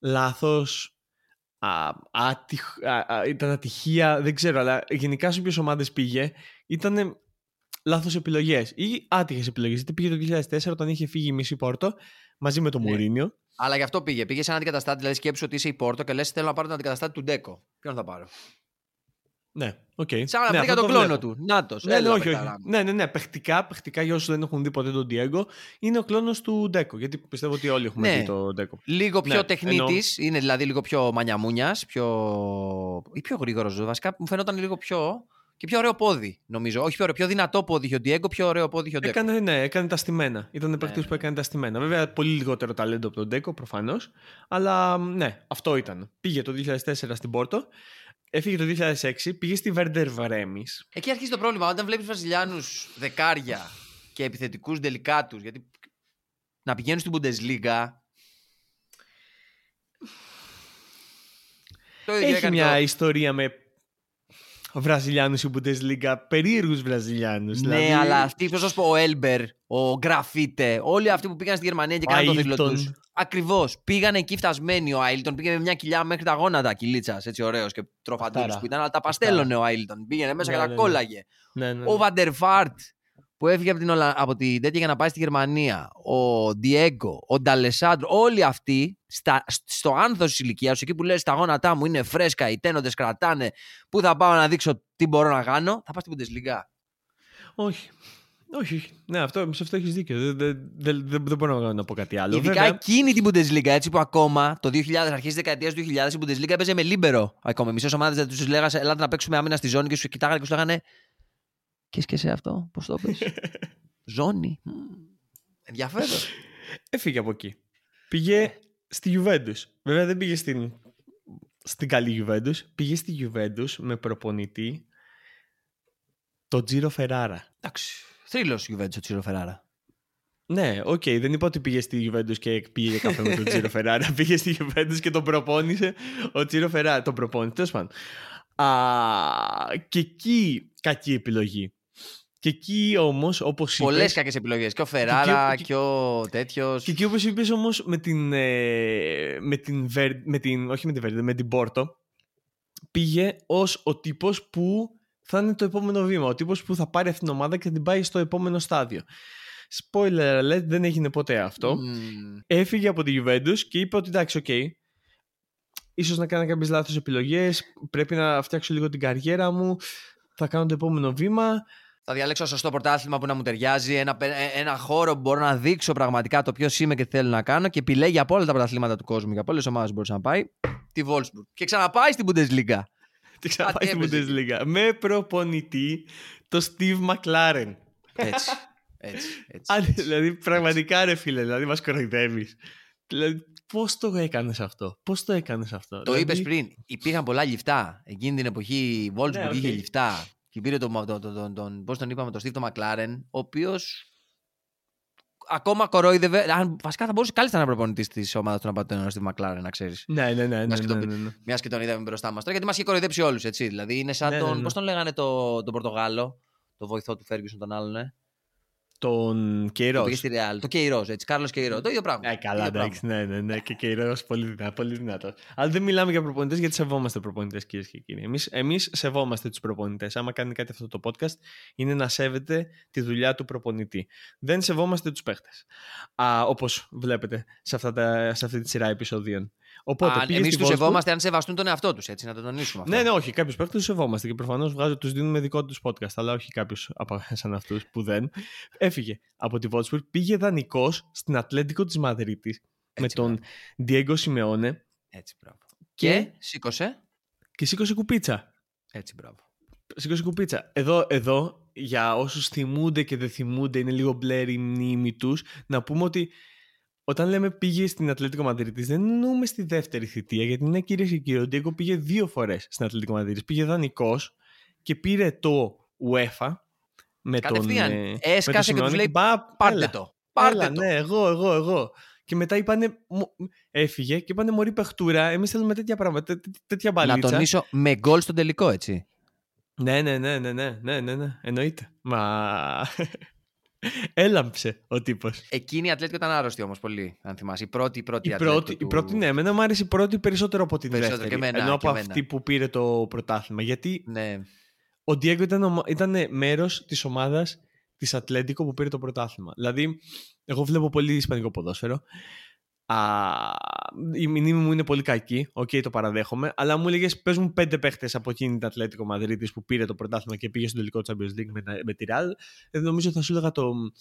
λάθος, α, άτυχ, α, α, ήταν ατυχία, δεν ξέρω, αλλά γενικά σε όποιες ομάδες πήγε ήταν λάθος επιλογές ή άτυχες επιλογές. Γιατί πήγε το 2004 όταν είχε φύγει η μισή Πόρτο μαζί με τον Ναι. Μουρίνιο. Αλλά γι' αυτό πήγε. Πήγε σε έναν αντικαταστάτη, δηλαδή σκέψου ότι είσαι η Πόρτο και λες: Θέλω να πάρω τον αντικαταστάτη του Ντέκο. Ποιον θα πάρω; Ναι, οκ. Σαν να ναι, βρήκα αυτό τον το κλόνο βλέπω. του. Νάτος. Ναι, ναι, όχι, όχι. Ναι, ναι, ναι. Παιχτικά, παιχτικά για όσους δεν έχουν δει ποτέ τον Diego, είναι ο κλόνος του Ντέκο. Γιατί πιστεύω ότι όλοι έχουμε Ναι. δει τον Ντέκο. Λίγο πιο Ναι, τεχνίτης, εννοώ. είναι δηλαδή λίγο πιο μανιαμούνιας, πιο. ή πιο γρήγορος. Βασικά μου φαινόταν λίγο πιο. Και πιο ωραίο πόδι, νομίζω. Όχι πιο ωραίο, πιο δυνατό πόδι είχε ο Ντιέγκο, πιο ωραίο πόδι είχε ο Ντέκο. Έκανε, ναι, έκανε τα στημένα. Ήταν Ναι, παίκτης ναι. που έκανε τα στημένα. Βέβαια, πολύ λιγότερο ταλέντο από τον Ντέκο, προφανώς. Αλλά ναι, αυτό ήταν. Πήγε το 2004 στην Πόρτο. Έφυγε το 2006, πήγε στη Βέρντερ Βαρέμις. Εκεί αρχίζει το πρόβλημα. Όταν βλέπεις Βραζιλιάνους δεκάρια και επιθετικούς δελικάτου, γιατί να πηγαίνουν στην Bundesliga. Το ίδιο Έχει έκανε μια το- ιστορία με Βραζιλιάνους η Bundesliga, περίεργους Βραζιλιάνους. Ναι, αλλά αυτοί, πώ να σου πω, ο Έλμπερ, ο Γκραφίτε, όλοι αυτοί που πήγαν στη Γερμανία και Ο κάναν το θρύλο Άιλτον. τους. Ακριβώς. Πήγαν εκεί φτασμένοι. Ο Άιλτον πήγε με μια κοιλιά μέχρι τα γόνατα κυλίτσας. Έτσι ωραίος και τροφαντούρο Αχτάρα. που ήταν, αλλά τα παστέλωνε ο Άιλτον. Πήγαινε μέσα Ναι, και τα ναι, ναι. κόλλαγε. Ναι, ναι, ναι. Ο Βαντερφάρτ που έφυγε από την, Ολα... από την τέτοια για να πάει στη Γερμανία. Ο Ντιέγκο, ο Νταλεσάντρο, όλοι αυτοί στα... στο άνθος της ηλικίας του, εκεί που λες τα γόνατά μου είναι φρέσκα, οι τένοντες κρατάνε, πού θα πάω να δείξω τι μπορώ να κάνω, θα πάω στην Bundesliga. Όχι. Όχι, όχι. Ναι, αυτό, σε αυτό έχεις δίκιο. Δεν, δεν, δεν, δεν, δεν μπορώ να πω κάτι άλλο. Ειδικά Βέβαια, εκείνη την Bundesliga, έτσι που ακόμα το 2000, αρχές της δεκαετίας του 2000, η Bundesliga έπαιζε με λίμπερο. Ακόμα μισέ ομάδες δεν τους λέγανε, Ελάτε να παίξουμε άμυνα στη ζώνη και σου κοιτάγανε και σου λέγανε. Και και σε αυτό, πώ το πες Ζώνη. Μμμ. Ενδιαφέρον. έφυγε από εκεί. Πήγε στη Juventus. Βέβαια δεν πήγε στην, στην καλή Juventus. Πήγε στη Juventus με προπονητή τον Τσίρο Φεράρα. Εντάξει. Θρύλο Juventus ο Τσίρο Φεράρα. Ναι, οκ, δεν είπα ότι πήγε στη Juventus και πήγε για καφέ με τον Τσίρο Φεράρα. Πήγε στη Juventus και τον προπόνησε ο Τσίρο Φεράρα. Τον προπόνησε, τέλος πάντων. Α, και εκεί κακή επιλογή. Και εκεί όμως, όπως είπες. Πολλές κακές επιλογές. Και ο Φεράρα και, και, ο τέτοιος. Και εκεί, όπως είπες όμως, με την. Ε, με την, με την όχι με την Βέρντερ, με την Πόρτο, πήγε ως ο τύπος που θα είναι το επόμενο βήμα. Ο τύπος που θα πάρει αυτήν την ομάδα και την πάει στο επόμενο στάδιο. Spoiler alert, δεν έγινε ποτέ αυτό. Έφυγε από τη Juventus και είπε ότι εντάξει, ok. Okay, ίσως να κάνω κάποιες λάθος επιλογές, πρέπει να φτιάξω λίγο την καριέρα μου, θα κάνω το επόμενο βήμα. Θα διαλέξω ένα σωστό πρωτάθλημα που να μου ταιριάζει, ένα, ε, ένα χώρο που μπορώ να δείξω πραγματικά το ποιος είμαι και θέλω να κάνω και επιλέγει από όλα τα πρωταθλήματα του κόσμου και από όλες τις ομάδες που μπορούσε να πάει, τη Wolfsburg. Και ξαναπάει στην Bundesliga. Και ξαναπάει στην Bundesliga. Με προπονητή το Steve McLaren. Έτσι. Έτσι, έτσι, δηλαδή, πραγματικά ρε φίλε, δηλαδή μας κοροϊδεύεις. Δηλαδή, πώς το έκανες αυτό, Πώς το έκανες αυτό. Το δηλαδή... είπες πριν, υπήρχαν πολλά λιφτά. Εκείνη την εποχή η Wolfsburg ναι, okay. είχε λιφτά. Και πήρε τον, τον, τον, τον, τον πώς τον είπαμε, τον Steve McLaren, ο οποίος ακόμα κορόιδευε. Αν, βασικά θα μπορούσε κάλλιστα να προπονητής της ομάδας του να πάει τον Steve McLaren, να ξέρεις. Ναι, ναι, ναι. ναι, ναι, ναι, ναι. Μιας και τον είδαμε μπροστά μας τώρα, γιατί μας είχε κοροϊδέψει όλους, έτσι. Δηλαδή είναι σαν ναι, τον. Ναι, ναι. Πώς τον λέγανε το, τον Πορτογάλο, το βοηθό του Φέργισον τον άλλον, ε; Τον Κέιρο. Πήγες στη Ρεάλ. Το Κέιρο, έτσι. Κάρλος Κέιρο. Το ίδιο πράγμα. Ε, καλά, εντάξει. Ναι, ναι, ναι. Και Κέιρο πολύ, δυνατό, πολύ δυνατός. Αλλά δεν μιλάμε για προπονητές γιατί σεβόμαστε προπονητές, κυρίες και κύριοι. Εμείς εμείς σεβόμαστε τους προπονητές. Άμα κάνει κάτι αυτό το podcast, είναι να σέβεται τη δουλειά του προπονητή. Δεν σεβόμαστε τους παίχτες. Όπως βλέπετε σε, αυτά τα, σε αυτή τη σειρά επεισοδίων. Οπότε, Εμείς τους σεβόμαστε αν σεβαστούν τον εαυτό τους, έτσι, να το τονίσουμε αυτό. Ναι, ναι, όχι. Κάποιους παίχτε τους σεβόμαστε και προφανώς τους δίνουμε δικό τους podcast, αλλά όχι κάποιους σαν αυτούς που δεν. Έφυγε από τη Βότσπουργκ, πήγε δανεικός στην Ατλέντικο της Μαδρίτης με τον Διέγκο Σιμεώνε. Έτσι, μπράβο. Και, και σήκωσε; Και σήκωσε κουπίτσα. Έτσι, μπράβο. Σήκωσε κουπίτσα. Εδώ, εδώ, για όσους θυμούνται και δεν θυμούνται, είναι λίγο μπλε η μνήμη τους, να πούμε ότι όταν λέμε πήγε στην Ατλέτικο Μαδρίτης, δεν εννοούμε στη δεύτερη θητεία, γιατί είναι κυρίε και κύριοι. Ο Ντίγκο πήγε δύο φορές στην Ατλέτικο Μαδρίτης. Πήγε δανεικός και πήρε το UEFA με Κατευθείαν. τον. Ε, Έσκασε και τους λέει: Πάρτε το. Πάρτε έλα, το. Ναι, εγώ, εγώ, εγώ. Και μετά είπανε, έφυγε και είπανε Μωρή παιχτούρα. Εμείς θέλουμε τέτοια πράγματα, τέτοια μπαλίτσα. Να τονίσω με γκολ στον τελικό, έτσι. Ναι, ναι, ναι, ναι, ναι, ναι, ναι, ναι. εννοείται. Μα Έλαμψε ο τύπος. Εκείνη η Ατλέτικο ήταν άρρωστη όμως πολύ, αν θυμάσαι. Η πρώτη, η πρώτη η πρώτη, του... η πρώτη ναι, εμένα μου άρεσε η πρώτη περισσότερο από την περισσότερο δεύτερη. Και εμένα, ενώ από αυτή που πήρε το πρωτάθλημα. Γιατί ναι. ο Ντιέγκο ήταν, ήταν μέρος της ομάδας της Ατλέτικο που πήρε το πρωτάθλημα. Δηλαδή, εγώ βλέπω πολύ ισπανικό ποδόσφαιρο Α, η μνήμη μου είναι πολύ κακή, ok, okay, το παραδέχομαι, αλλά μου έλεγες πες μου πέντε παίχτες από εκείνη την Ατλέτικο Μαδρίτης που πήρε το πρωτάθλημα και πήγε στο τελικό Champions League με, με τη Real. Ε, νομίζω θα σου έλεγα τον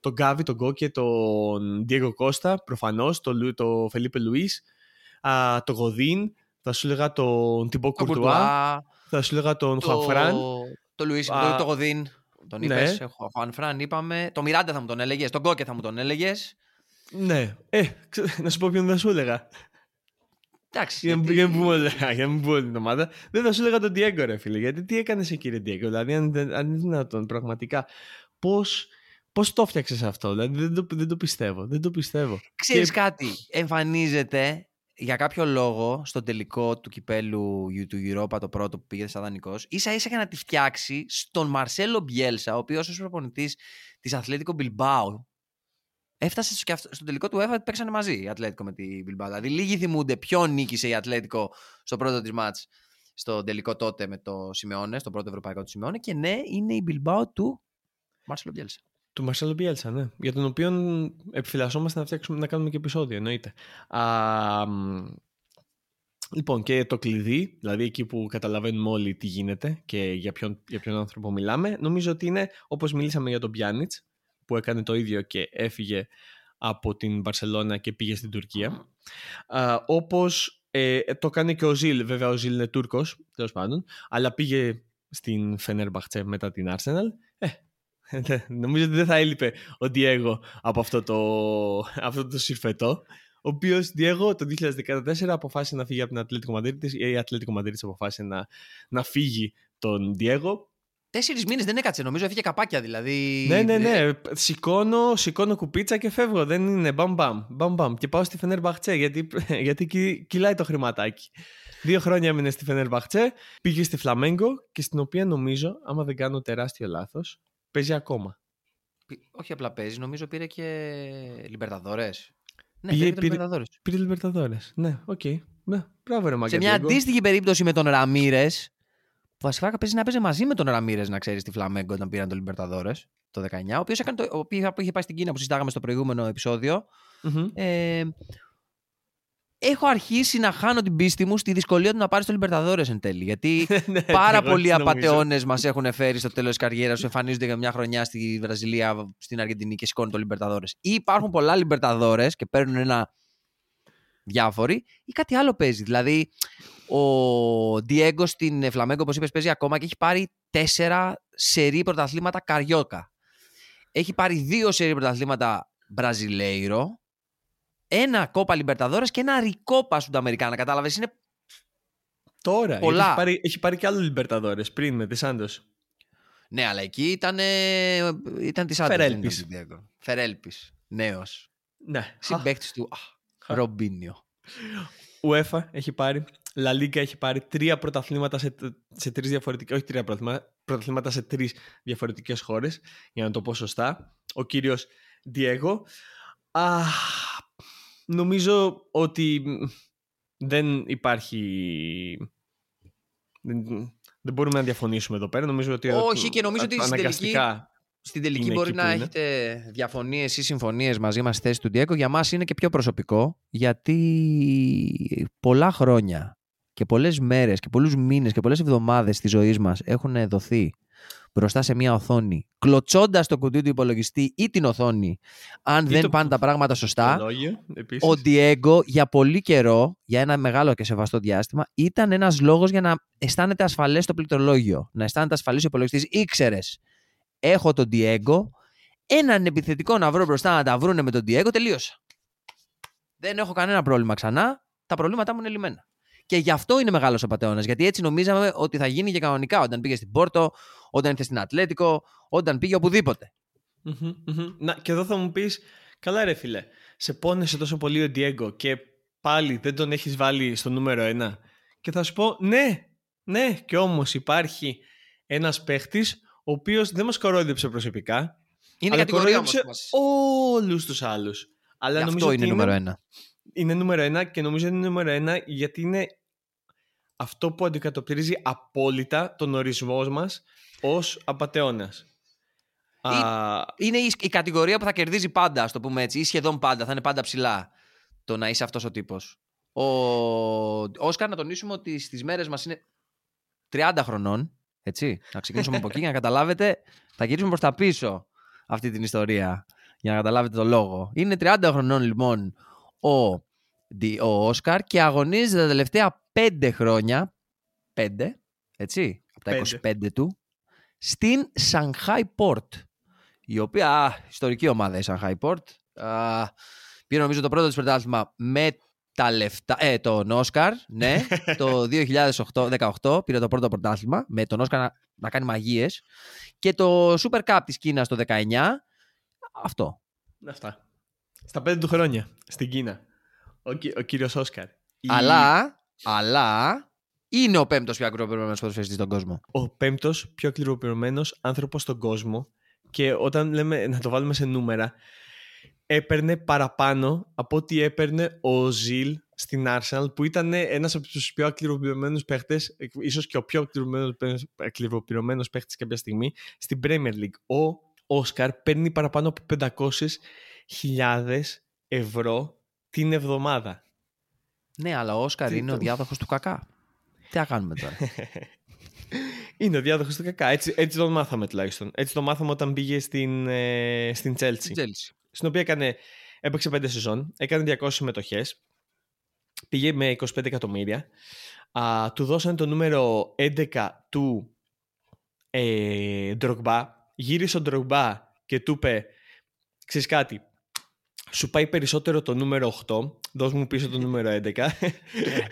το Γκάβι, τον Γκόκε, τον Diego Κώστα, προφανώς, τον το Φελίπε Λουίς, τον Γοδίν, θα σου έλεγα τον Τιμπό Κουρτουά, θα σου έλεγα τον Χουανφράν. Το Λουί, το Γοδίν. Τον είπες. Ναι. Χουανφράν, είπαμε. Το Μιράντα θα μου τον έλεγες. Τον Γκόκε θα μου τον έλεγες. Ναι. Ε, να σου πω ποιον δεν σου έλεγα. Εντάξει. Για, γιατί... για, να μην πούμε την ομάδα. Δεν θα σου έλεγα τον Diego, ρε φίλε. Γιατί τι έκανε εκεί, κύριε Diego; Δηλαδή, αν, αν είναι δυνατόν, πραγματικά. Πώ. Πώς το φτιάξε αυτό, δηλαδή δεν το, δεν το πιστεύω. Δεν το πιστεύω. Ξέρεις και... κάτι, εμφανίζεται για κάποιο λόγο στο τελικό του κυπέλου του Europa, το πρώτο που πήγε σαν δανεικός, ίσα ίσα για να τη φτιάξει στον Μαρσέλο Μπιέλσα, ο οποίος ως προπονητής της Αθλέτικο Μπιλμπάου έφτασε στο, στο τελικό του UEFA παίξανε μαζί η Ατλέτικο με τη Bilbao. Δηλαδή λίγοι θυμούνται ποιον νίκησε η Ατλέτικο στο πρώτο της μάτς στο τελικό τότε με το Σιμεώνε, στο πρώτο ευρωπαϊκό του Σιμεώνε. Και ναι, είναι η Bilbao του Μάρσελο Μπιέλσα. Του Μαρσέλο Μπιέλσα, ναι. Για τον οποίο επιφυλασσόμαστε να, φτιάξουμε, να κάνουμε και επεισόδιο, εννοείται. Α, λοιπόν, και το κλειδί, δηλαδή εκεί που καταλαβαίνουμε όλοι τι γίνεται και για ποιον, για ποιον άνθρωπο μιλάμε, νομίζω ότι είναι όπως μιλήσαμε για τον Πιάνιτ, που έκανε το ίδιο και έφυγε από την Μπαρσελόνα και πήγε στην Τουρκία. Α, όπως ε, το κάνει και ο Ζιλ, βέβαια ο Ζιλ είναι Τούρκος, τέλος πάντων, αλλά πήγε στην Φενέρμπαχτσε μετά την Arsenal. Ε, νομίζω ότι δεν θα έλειπε ο Διέγο από αυτό το, αυτό το συρφετό. Ο οποίος Διέγο το 2014 αποφάσισε να φύγει από την Ατλέτικο Μαδρίτη. Η Ατλέτικο Μαδρίτη αποφάσισε να, να φύγει τον Διέγο Τέσσερις μήνες δεν έκατσε, νομίζω. Έφυγε καπάκια δηλαδή. Ναι, ναι, ναι. Σηκώνω, σηκώνω κουπίτσα και φεύγω. Δεν είναι μπαμ μπαμ. μπαμ, μπαμ. Και πάω στη Φενέρμπαχτσε γιατί, γιατί κυλάει το χρηματάκι. Δύο χρόνια έμεινε στη Φενέρμπαχτσε, πήγε στη Φλαμέγκο και στην οποία νομίζω, άμα δεν κάνω τεράστιο λάθος, παίζει ακόμα. Όχι απλά παίζει, νομίζω πήρε και Λιμπερταδόρες. Ναι, πήρε, πήρε, Λιμπερταδόρες. Πήρε Λιμπερταδόρες. Ναι, ok. Okay. Ναι, μπράβο, ρε Σε μια αντίστοιχη περίπτωση με τον Ραμίρες, που βασικά παίζει να παίζει μαζί με τον Ραμίρες, να ξέρεις τη Φλαμέγκο όταν πήραν τον Λιμπερταδόρες το 19, ο οποίος είχε πάει στην Κίνα που συζητάγαμε στο προηγούμενο επεισόδιο. Mm-hmm. Ε, έχω αρχίσει να χάνω την πίστη μου στη δυσκολία του να πάρει το Λιμπερταδόρες εν τέλει. Γιατί ναι, πάρα πολλοί απαταιώνες μας έχουν φέρει στο τέλος της καριέρας σου, εμφανίζονται για μια χρονιά στη Βραζιλία, στην Αργεντινή και σηκώνουν το Λιμπερταδόρες. Ή υπάρχουν πολλά Λιμπερταδόρες και παίρνουν ένα διάφοροι, ή κάτι άλλο παίζει. Δηλαδή, ο Διέγκο στην Φλαμέγκο, όπως είπες, παίζει ακόμα και έχει πάρει τέσσερα σερή πρωταθλήματα καριόκα. Έχει πάρει δύο σερή πρωταθλήματα Μπραζιλέιρο ένα κόπα Λιμπερταδόρε και ένα ρικόπα Αμερικάνα. Κατάλαβες, είναι. Τώρα. Πολλά. Έχει πάρει, έχει πάρει και άλλο Λιμπερταδόρε πριν με τη Σάντο. Ναι, αλλά εκεί ήταν, ήταν της Σάντο. Φερέλπης. Φερέλπης. Νέος. Ναι. Συμπαίκτης του Ρομπίνιο. UEFA έχει πάρει. La Liga έχει πάρει τρία πρωταθλήματα σε, σε τρεις διαφορετικές. Όχι τρία πρωταθλήματα, πρωταθλήματα σε τρεις διαφορετικές χώρες. Για να το πω σωστά. Ο κύριος Διέγο. Νομίζω ότι δεν υπάρχει... Δεν, δεν μπορούμε να διαφωνήσουμε εδώ πέρα. Νομίζω ότι Όχι και νομίζω ότι στην τελική, στην τελική μπορεί να έχετε διαφωνίες ή συμφωνίες μαζί μας στη θέση του Ντιέκο. Για μας είναι και πιο προσωπικό γιατί πολλά χρόνια και πολλές μέρες και πολλούς μήνες και πολλές εβδομάδες της ζωής μας έχουν δοθεί μπροστά σε μια οθόνη, κλωτσώντας το κουτί του υπολογιστή ή την οθόνη, αν δεν πάνε τα πράγματα σωστά. ο Διέγκο για πολύ καιρό, για ένα μεγάλο και σεβαστό διάστημα, ήταν ένας λόγος για να αισθάνεται ασφαλές το πληκτρολόγιο. Να αισθάνεται ασφαλής ο υπολογιστής. Ήξερες, έχω τον Διέγκο, έναν επιθετικό να βρω μπροστά να τα βρούνε με τον Διέγκο, τελείωσα. Δεν έχω κανένα πρόβλημα ξανά. Τα προβλήματά μου είναι λυμμένα. Και γι' αυτό είναι μεγάλος απαταιώνα. Γιατί έτσι νομίζαμε ότι θα γίνει και κανονικά όταν πήγε στην Πόρτο, όταν ήρθε στην Ατλέτικο, όταν πήγε Να, και εδώ θα μου πεις, καλά ρε φίλε, σε πόνεσε τόσο πολύ ο Ντιέγκο και πάλι δεν τον έχεις βάλει στο νούμερο ένα. Και θα σου πω, ναι, ναι, και όμως υπάρχει ένας παίχτης ο οποίος δεν μας κορόιδεψε προσωπικά. Είναι αλλά κορόιδεψε όλους τους άλλους. Αλλά αυτό είναι νούμερο ένα. Είναι νούμερο ένα και νομίζω είναι νούμερο ένα γιατί είναι αυτό που αντικατοπτρίζει απόλυτα τον ορισμό μας ως απατεώνας. Είναι η, κατηγορία που θα κερδίζει πάντα, ας το πούμε έτσι, ή σχεδόν πάντα, θα είναι πάντα ψηλά το να είσαι αυτός ο τύπος. Ο Όσκαρ να τονίσουμε ότι στις μέρες μας είναι 30 χρονών, έτσι, να ξεκινήσουμε από εκεί για να καταλάβετε, θα γυρίσουμε προς τα πίσω αυτή την ιστορία, για να καταλάβετε το λόγο. Είναι 30 χρονών λοιπόν ο ο Όσκαρ και αγωνίζεται τα τελευταία πέντε χρόνια, πέντε, έτσι, από τα 25 του, στην Shanghai Port, η οποία, α, ιστορική ομάδα η Shanghai Port, α, πήρε νομίζω το πρώτο της πρωτάθλημα με τα λεφτά, ε, τον Όσκαρ, ναι, το 2018 πήρε το πρώτο πρωτάθλημα με τον Όσκαρ να, να κάνει μαγείες και το Super Cup της Κίνας το 19, αυτό. Αυτά. Στα πέντε του χρόνια, στην Κίνα ο, ο κύριος Όσκαρ. Αλλά, αλλά είναι ο πέμπτος πιο ακριβοπληρωμένο ποδοσφαιριστής στον κόσμο. Ο πέμπτος πιο ακριβοπληρωμένο άνθρωπος στον κόσμο. Και όταν λέμε να το βάλουμε σε νούμερα, έπαιρνε παραπάνω από ό,τι έπαιρνε ο Ζιλ στην Arsenal, που ήταν ένας από τους πιο ακριβοπληρωμένου παίχτες, ίσως και ο πιο ακριβοπληρωμένο παίχτης κάποια στιγμή, στην Premier League. Ο Όσκαρ παίρνει παραπάνω από 500.000 ευρώ την εβδομάδα. Ναι, αλλά ο Όσκαρ είναι ο διάδοχος του κακά. Τι θα κάνουμε τώρα; είναι ο διάδοχος του κακά. Έτσι, έτσι τον μάθαμε τουλάχιστον. Έτσι τον μάθαμε όταν πήγε στην, ε, στην Chelsea. Chelsea. Στην οποία έκανε, έπαιξε 5 σεζόν, έκανε 200 συμμετοχές. Πήγε με 25 εκατομμύρια. Α, του δώσανε το νούμερο 11 του ε, Drogba. Γύρισε ο Drogba και του είπε, ξέρεις κάτι, σου πάει περισσότερο το νούμερο 8. Δώσ' μου πίσω το νούμερο 11.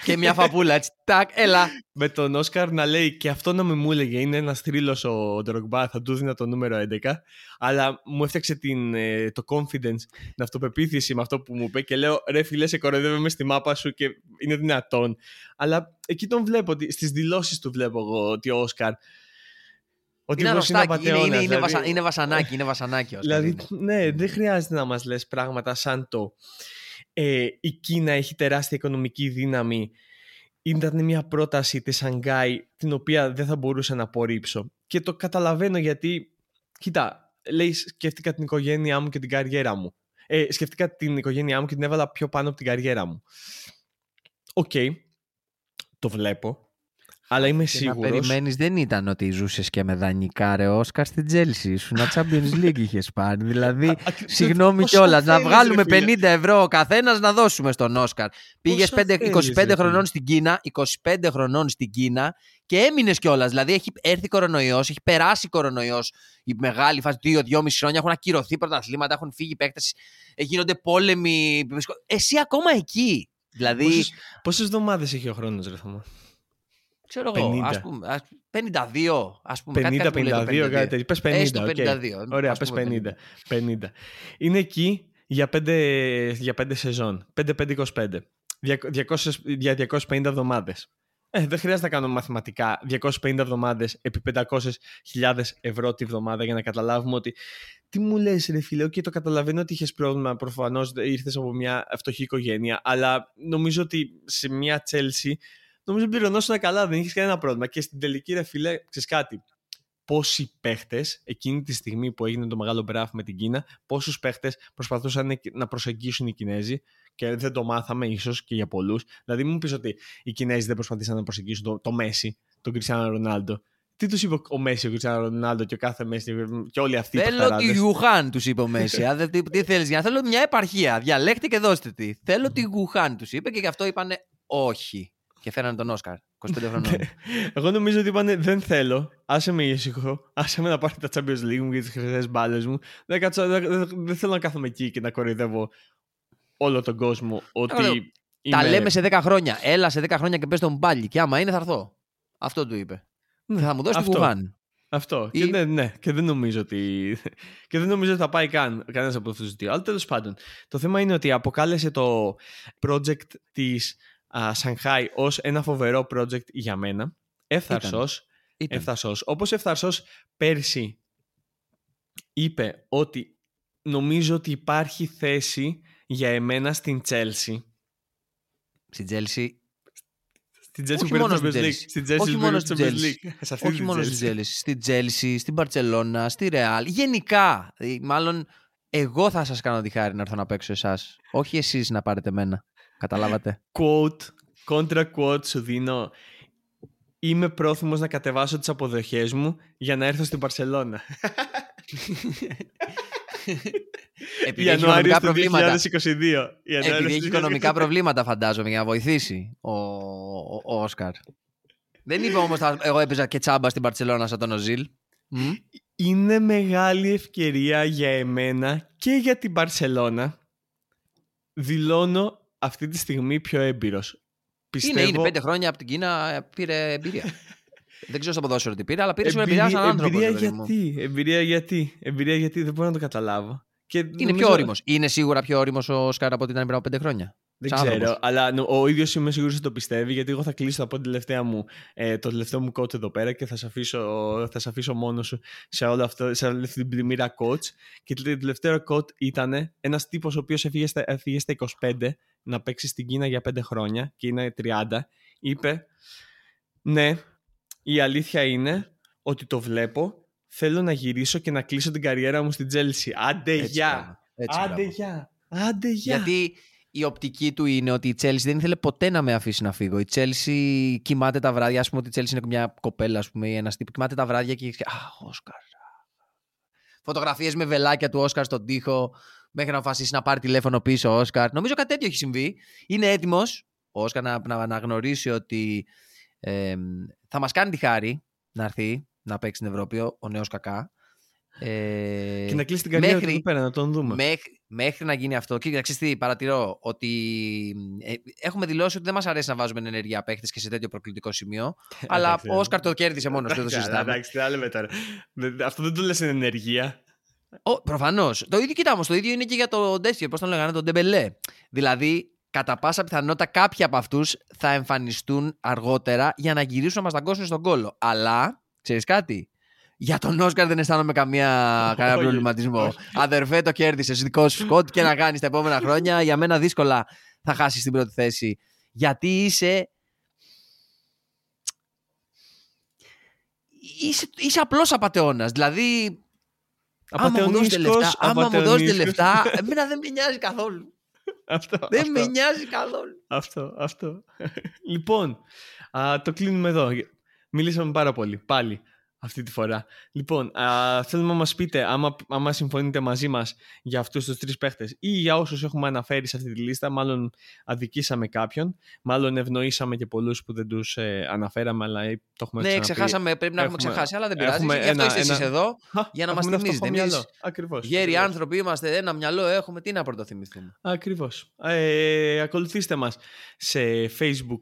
και μια φαπούλα έτσι. Τάκ, έλα. Με τον Όσκαρ να λέει και αυτό να με μου έλεγε. Είναι ένας θρύλος ο Ντρογκμπά, θα του δίνα το νούμερο 11. Αλλά μου έφτιαξε την, ε, το confidence, την αυτοπεποίθηση με αυτό που μου είπε. Και λέω ρε φίλε, σε κοροϊδεύομαι στη μάπα σου και είναι δυνατόν. Αλλά εκεί τον βλέπω, στις δηλώσεις του βλέπω εγώ ότι ο Όσκαρ Ότι είναι αρρωστάκι, είναι, είναι, είναι, δηλαδή... βασα, είναι βασανάκι, είναι βασανάκι. Όσκαρ, δηλαδή, ναι, δεν χρειάζεται να μας λες πράγματα σαν το ε, η Κίνα έχει τεράστια οικονομική δύναμη. Ήταν μια πρόταση της Σανγκάη την οποία δεν θα μπορούσα να απορρίψω. Και το καταλαβαίνω γιατί κοίτα, λέει σκέφτηκα την οικογένειά μου και την καριέρα μου. Ε, σκέφτηκα την οικογένειά μου και την έβαλα πιο πάνω από την καριέρα μου. Οκ, το βλέπω αλλά είμαι σίγουρος. Να περιμένεις δεν ήταν ότι ζούσες και με δανεικά ρε Όσκαρ στην Τσέλσι. Σου να Champions League είχες πάρει. Δηλαδή, συγγνώμη κιόλας, να βγάλουμε 50 ευρώ ο καθένας να δώσουμε στον Όσκαρ. Πήγες 25 χρονών στην Κίνα, 25 χρονών στην Κίνα και έμεινες κιόλας. Δηλαδή, έχει έρθει κορονοϊός, έχει περάσει κορονοϊός. Η μεγάλη φάση, 2-2,5 χρόνια έχουν ακυρωθεί πρωταθλήματα, έχουν φύγει παίκτες, γίνονται πόλεμοι. Εσύ ακόμα εκεί. Δηλαδή... Πόσε εβδομάδες έχει ο χρόνος, Ρε Ξέρω εγώ, ας πούμε, 52, ας πούμε. 50, κάτι 52, κάτι τέτοιο. Πες 50, Έστω 52. Ωραία, πες 50. 50. Είναι εκεί για 5, για 5 σεζόν. 5-5-25. 200, για 250 εβδομάδες. Ε, δεν χρειάζεται να κάνω μαθηματικά 250 εβδομάδες επί 500.000 ευρώ τη βδομάδα για να καταλάβουμε ότι. Τι μου λες, ρε φίλε, και το καταλαβαίνω ότι είχες πρόβλημα. Προφανώς ήρθες από μια φτωχή οικογένεια, αλλά νομίζω ότι σε μια Τσέλσι νομίζω πληρωνόσουν καλά, δεν είχες κανένα πρόβλημα. Και στην τελική, ρε φίλε, ξέρεις κάτι; Πόσοι παίχτες εκείνη τη στιγμή που έγινε το μεγάλο μπράφ με την Κίνα, πόσους παίχτες προσπαθούσαν να προσεγγίσουν οι Κινέζοι και δεν το μάθαμε ίσως και για πολλούς. Δηλαδή, μου πεις ότι οι Κινέζοι δεν προσπαθήσαν να προσεγγίσουν το, το Μέση, τον Κριστιανό Ρονάλντο. Τι τους είπε ο Μέση, ο Κριστιανό Ρονάλντο και ο κάθε Μέση και όλοι αυτοί Θέλω τη Γουχάν, τους είπε ο Μέση. τι, τι θέλεις για Θέλω μια επαρχία. Διαλέξτε και δώστε τη. Θέλω τη Γουχάν, τους είπε και γι' αυτό είπανε όχι και φέρανε τον Όσκαρ. 25 χρονών. Εγώ νομίζω ότι είπανε δεν θέλω. Άσε με ήσυχο. Άσε με να πάρει τα Champions League μου και τις χρυσές μπάλες μου. Δεν, κάτσω, δεν, δεν, θέλω να κάθομαι εκεί και να κοροϊδεύω όλο τον κόσμο ότι. Είμαι... Τα λέμε σε 10 χρόνια. Έλα σε 10 χρόνια και πες τον πάλι. Και άμα είναι, θα έρθω. Αυτό του είπε. Ναι, θα μου δώσει την Γουγάν. Αυτό. Ή... Και, ναι, ναι, και δεν νομίζω ότι. και δεν νομίζω ότι θα πάει καν κανένας από αυτούς του δύο. Αλλά τέλος πάντων. Το θέμα είναι ότι αποκάλεσε το project της Σανχάι ως ένα φοβερό project για μένα. Εύθαρσος, εύθαρσος. Όπως εύθαρσος πέρσι είπε ότι νομίζω ότι υπάρχει θέση για εμένα στην Chelsea. Στην Chelsea στην Chelsea που πήρε το League. Στην Chelsea Όχι μόνο στην Chelsea. Όχι μόνο στην Chelsea. Στην Chelsea, στην Barcelona, στη Real. Γενικά. Ε, μάλλον εγώ θα σας κάνω τη χάρη να έρθω να παίξω εσάς. Όχι εσείς να πάρετε μένα. Καταλάβατε. Quote, contra quote σου δίνω. Είμαι πρόθυμος να κατεβάσω τις αποδοχές μου για να έρθω στην Παρσελώνα. Επειδή έχει οικονομικά προβλήματα. 2022. Επειδή έχει οικονομικά προβλήματα, φαντάζομαι, για να βοηθήσει ο, ο, ο Όσκαρ. Δεν είπε όμως εγώ έπαιζα και τσάμπα στην Παρσελώνα σαν τον Οζίλ. Είναι μεγάλη ευκαιρία για εμένα και για την Παρσελώνα. Δηλώνω αυτή τη στιγμή πιο έμπειρος. Πιστεύω... Είναι, είναι πέντε χρόνια από την Κίνα ε, πήρε εμπειρία. δεν ξέρω στο ποδόσφαιρο τι πήρε, αλλά πήρε σου εμπειρία σαν άνθρωπος. Εμπειρία γιατί, εμπειρία γιατί, εμπειρία γιατί, δεν μπορώ να το καταλάβω. Και είναι νομίζω... πιο όριμος. Είναι σίγουρα πιο όριμος ο Σκάρα από ότι ήταν πριν από πέντε χρόνια. Δεν ξέρω, αλλά ο ίδιος είμαι σίγουρος ότι το πιστεύει, γιατί εγώ θα κλείσω από την τελευταία μου, ε, το τελευταίο μου coach εδώ πέρα και θα σε αφήσω, θα σε αφήσω μόνος σου σε, όλο αυτό, σε όλη αυτή την πλημμύρα coach. Και το τελευταίο coach ήταν ένας τύπος ο οποίος έφυγε στα, έφυγε στα 25 να παίξει στην Κίνα για 5 χρόνια και είναι 30. Είπε, Ναι, η αλήθεια είναι ότι το βλέπω. Θέλω να γυρίσω και να κλείσω την καριέρα μου στην Τζέλση. Άντε γεια! Άντε γεια! Άντε γεια! Γιατί η οπτική του είναι ότι η Chelsea δεν ήθελε ποτέ να με αφήσει να φύγω. Η Chelsea κοιμάται τα βράδια. Α πούμε ότι η Chelsea είναι μια κοπέλα, ας πούμε, ή ένας τύπος. Κοιμάται τα βράδια και. Α, Όσκαρ. Φωτογραφίες με βελάκια του Όσκαρ στον τοίχο, μέχρι να αποφασίσει να πάρει τηλέφωνο πίσω ο Όσκαρ. Νομίζω κάτι τέτοιο έχει συμβεί. Είναι έτοιμος ο Όσκαρ να, να αναγνωρίσει ότι ε, θα μας κάνει τη χάρη να έρθει να παίξει στην Ευρώπη ο νέος Κακά. Ε, και να κλείσει την καριέρα μέχρι, πέρα, να τον δούμε. Μέχρι, μέχρι να γίνει αυτό. Και ξέρεις τι, παρατηρώ ότι ε, έχουμε δηλώσει ότι δεν μας αρέσει να βάζουμε ενεργεία παίχτες και σε τέτοιο προκλητικό σημείο. αλλά ο Όσκαρ το κέρδισε μόνος του. Εντάξει, τι άλλο τώρα. Αυτό δεν το λες ενεργεία. Προφανώς. Το ίδιο κοιτά όμως. Το ίδιο είναι και για το Ντέσιο. Πώς τον λέγανε, τον Ντεμπελέ. Δηλαδή, κατά πάσα πιθανότητα κάποιοι από αυτούς θα εμφανιστούν αργότερα για να γυρίσουν να μας δαγκώσουν στον κόλο. Αλλά, ξέρεις κάτι, Για τον Όσκαρ δεν αισθάνομαι καμία, κανένα προβληματισμό. Αδερφέ, το κέρδισες. Δικό σου σκότ και να κάνεις τα επόμενα χρόνια. Για μένα δύσκολα θα χάσεις την πρώτη θέση. Γιατί είσαι. Είσαι, είσαι απλός απαταιώνα. Δηλαδή. Άμα μου δώσετε λεφτά, άμα μου δώσετε λεφτά, εμένα δεν με νοιάζει καθόλου. Αυτό, δεν αυτό. με νοιάζει καθόλου. Αυτό, αυτό. λοιπόν, α, το κλείνουμε εδώ. Μιλήσαμε πάρα πολύ. Πάλι αυτή τη φορά. Λοιπόν, α, θέλουμε να μας πείτε άμα, άμα συμφωνείτε μαζί μας για αυτούς τους τρεις παίχτες ή για όσους έχουμε αναφέρει σε αυτή τη λίστα, μάλλον αδικήσαμε κάποιον, μάλλον ευνοήσαμε και πολλούς που δεν τους ε, αναφέραμε, αλλά το έχουμε Ναι, ξαναπεί. ξεχάσαμε, πρέπει να έχουμε, Έχουμε- ξεχάσει, αλλά δεν πειράζει. έχουμε Γι' αυτό ένα- είστε εσείς ένα- εδώ, Α, για να μας έχουμε ένα θυμίζετε. φτωχό Εμείς μυαλό. Ακριβώς. γέροι ακριβώς. άνθρωποι είμαστε, ένα μυαλό έχουμε, τι να πρωτοθυμηθούμε. Ακριβώς. Ε, ακολουθήστε μας σε Facebook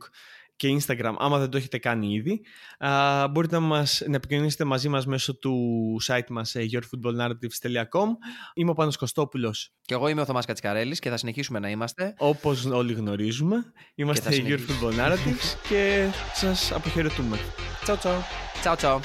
και Instagram άμα δεν το έχετε κάνει ήδη. Α, μπορείτε να, μας, να επικοινωνήσετε μαζί μας μέσω του site μας ε, yourfootballnarratives.com Είμαι ο Πάνος Κωστόπουλος. Και εγώ είμαι ο Θωμάς Κατσικαρέλης και θα συνεχίσουμε να είμαστε. Όπως όλοι γνωρίζουμε, θα είμαστε Your συνεχίσουμε. Football Narratives και σας αποχαιρετούμε. Τσάου τσάου. Τσάου τσάου.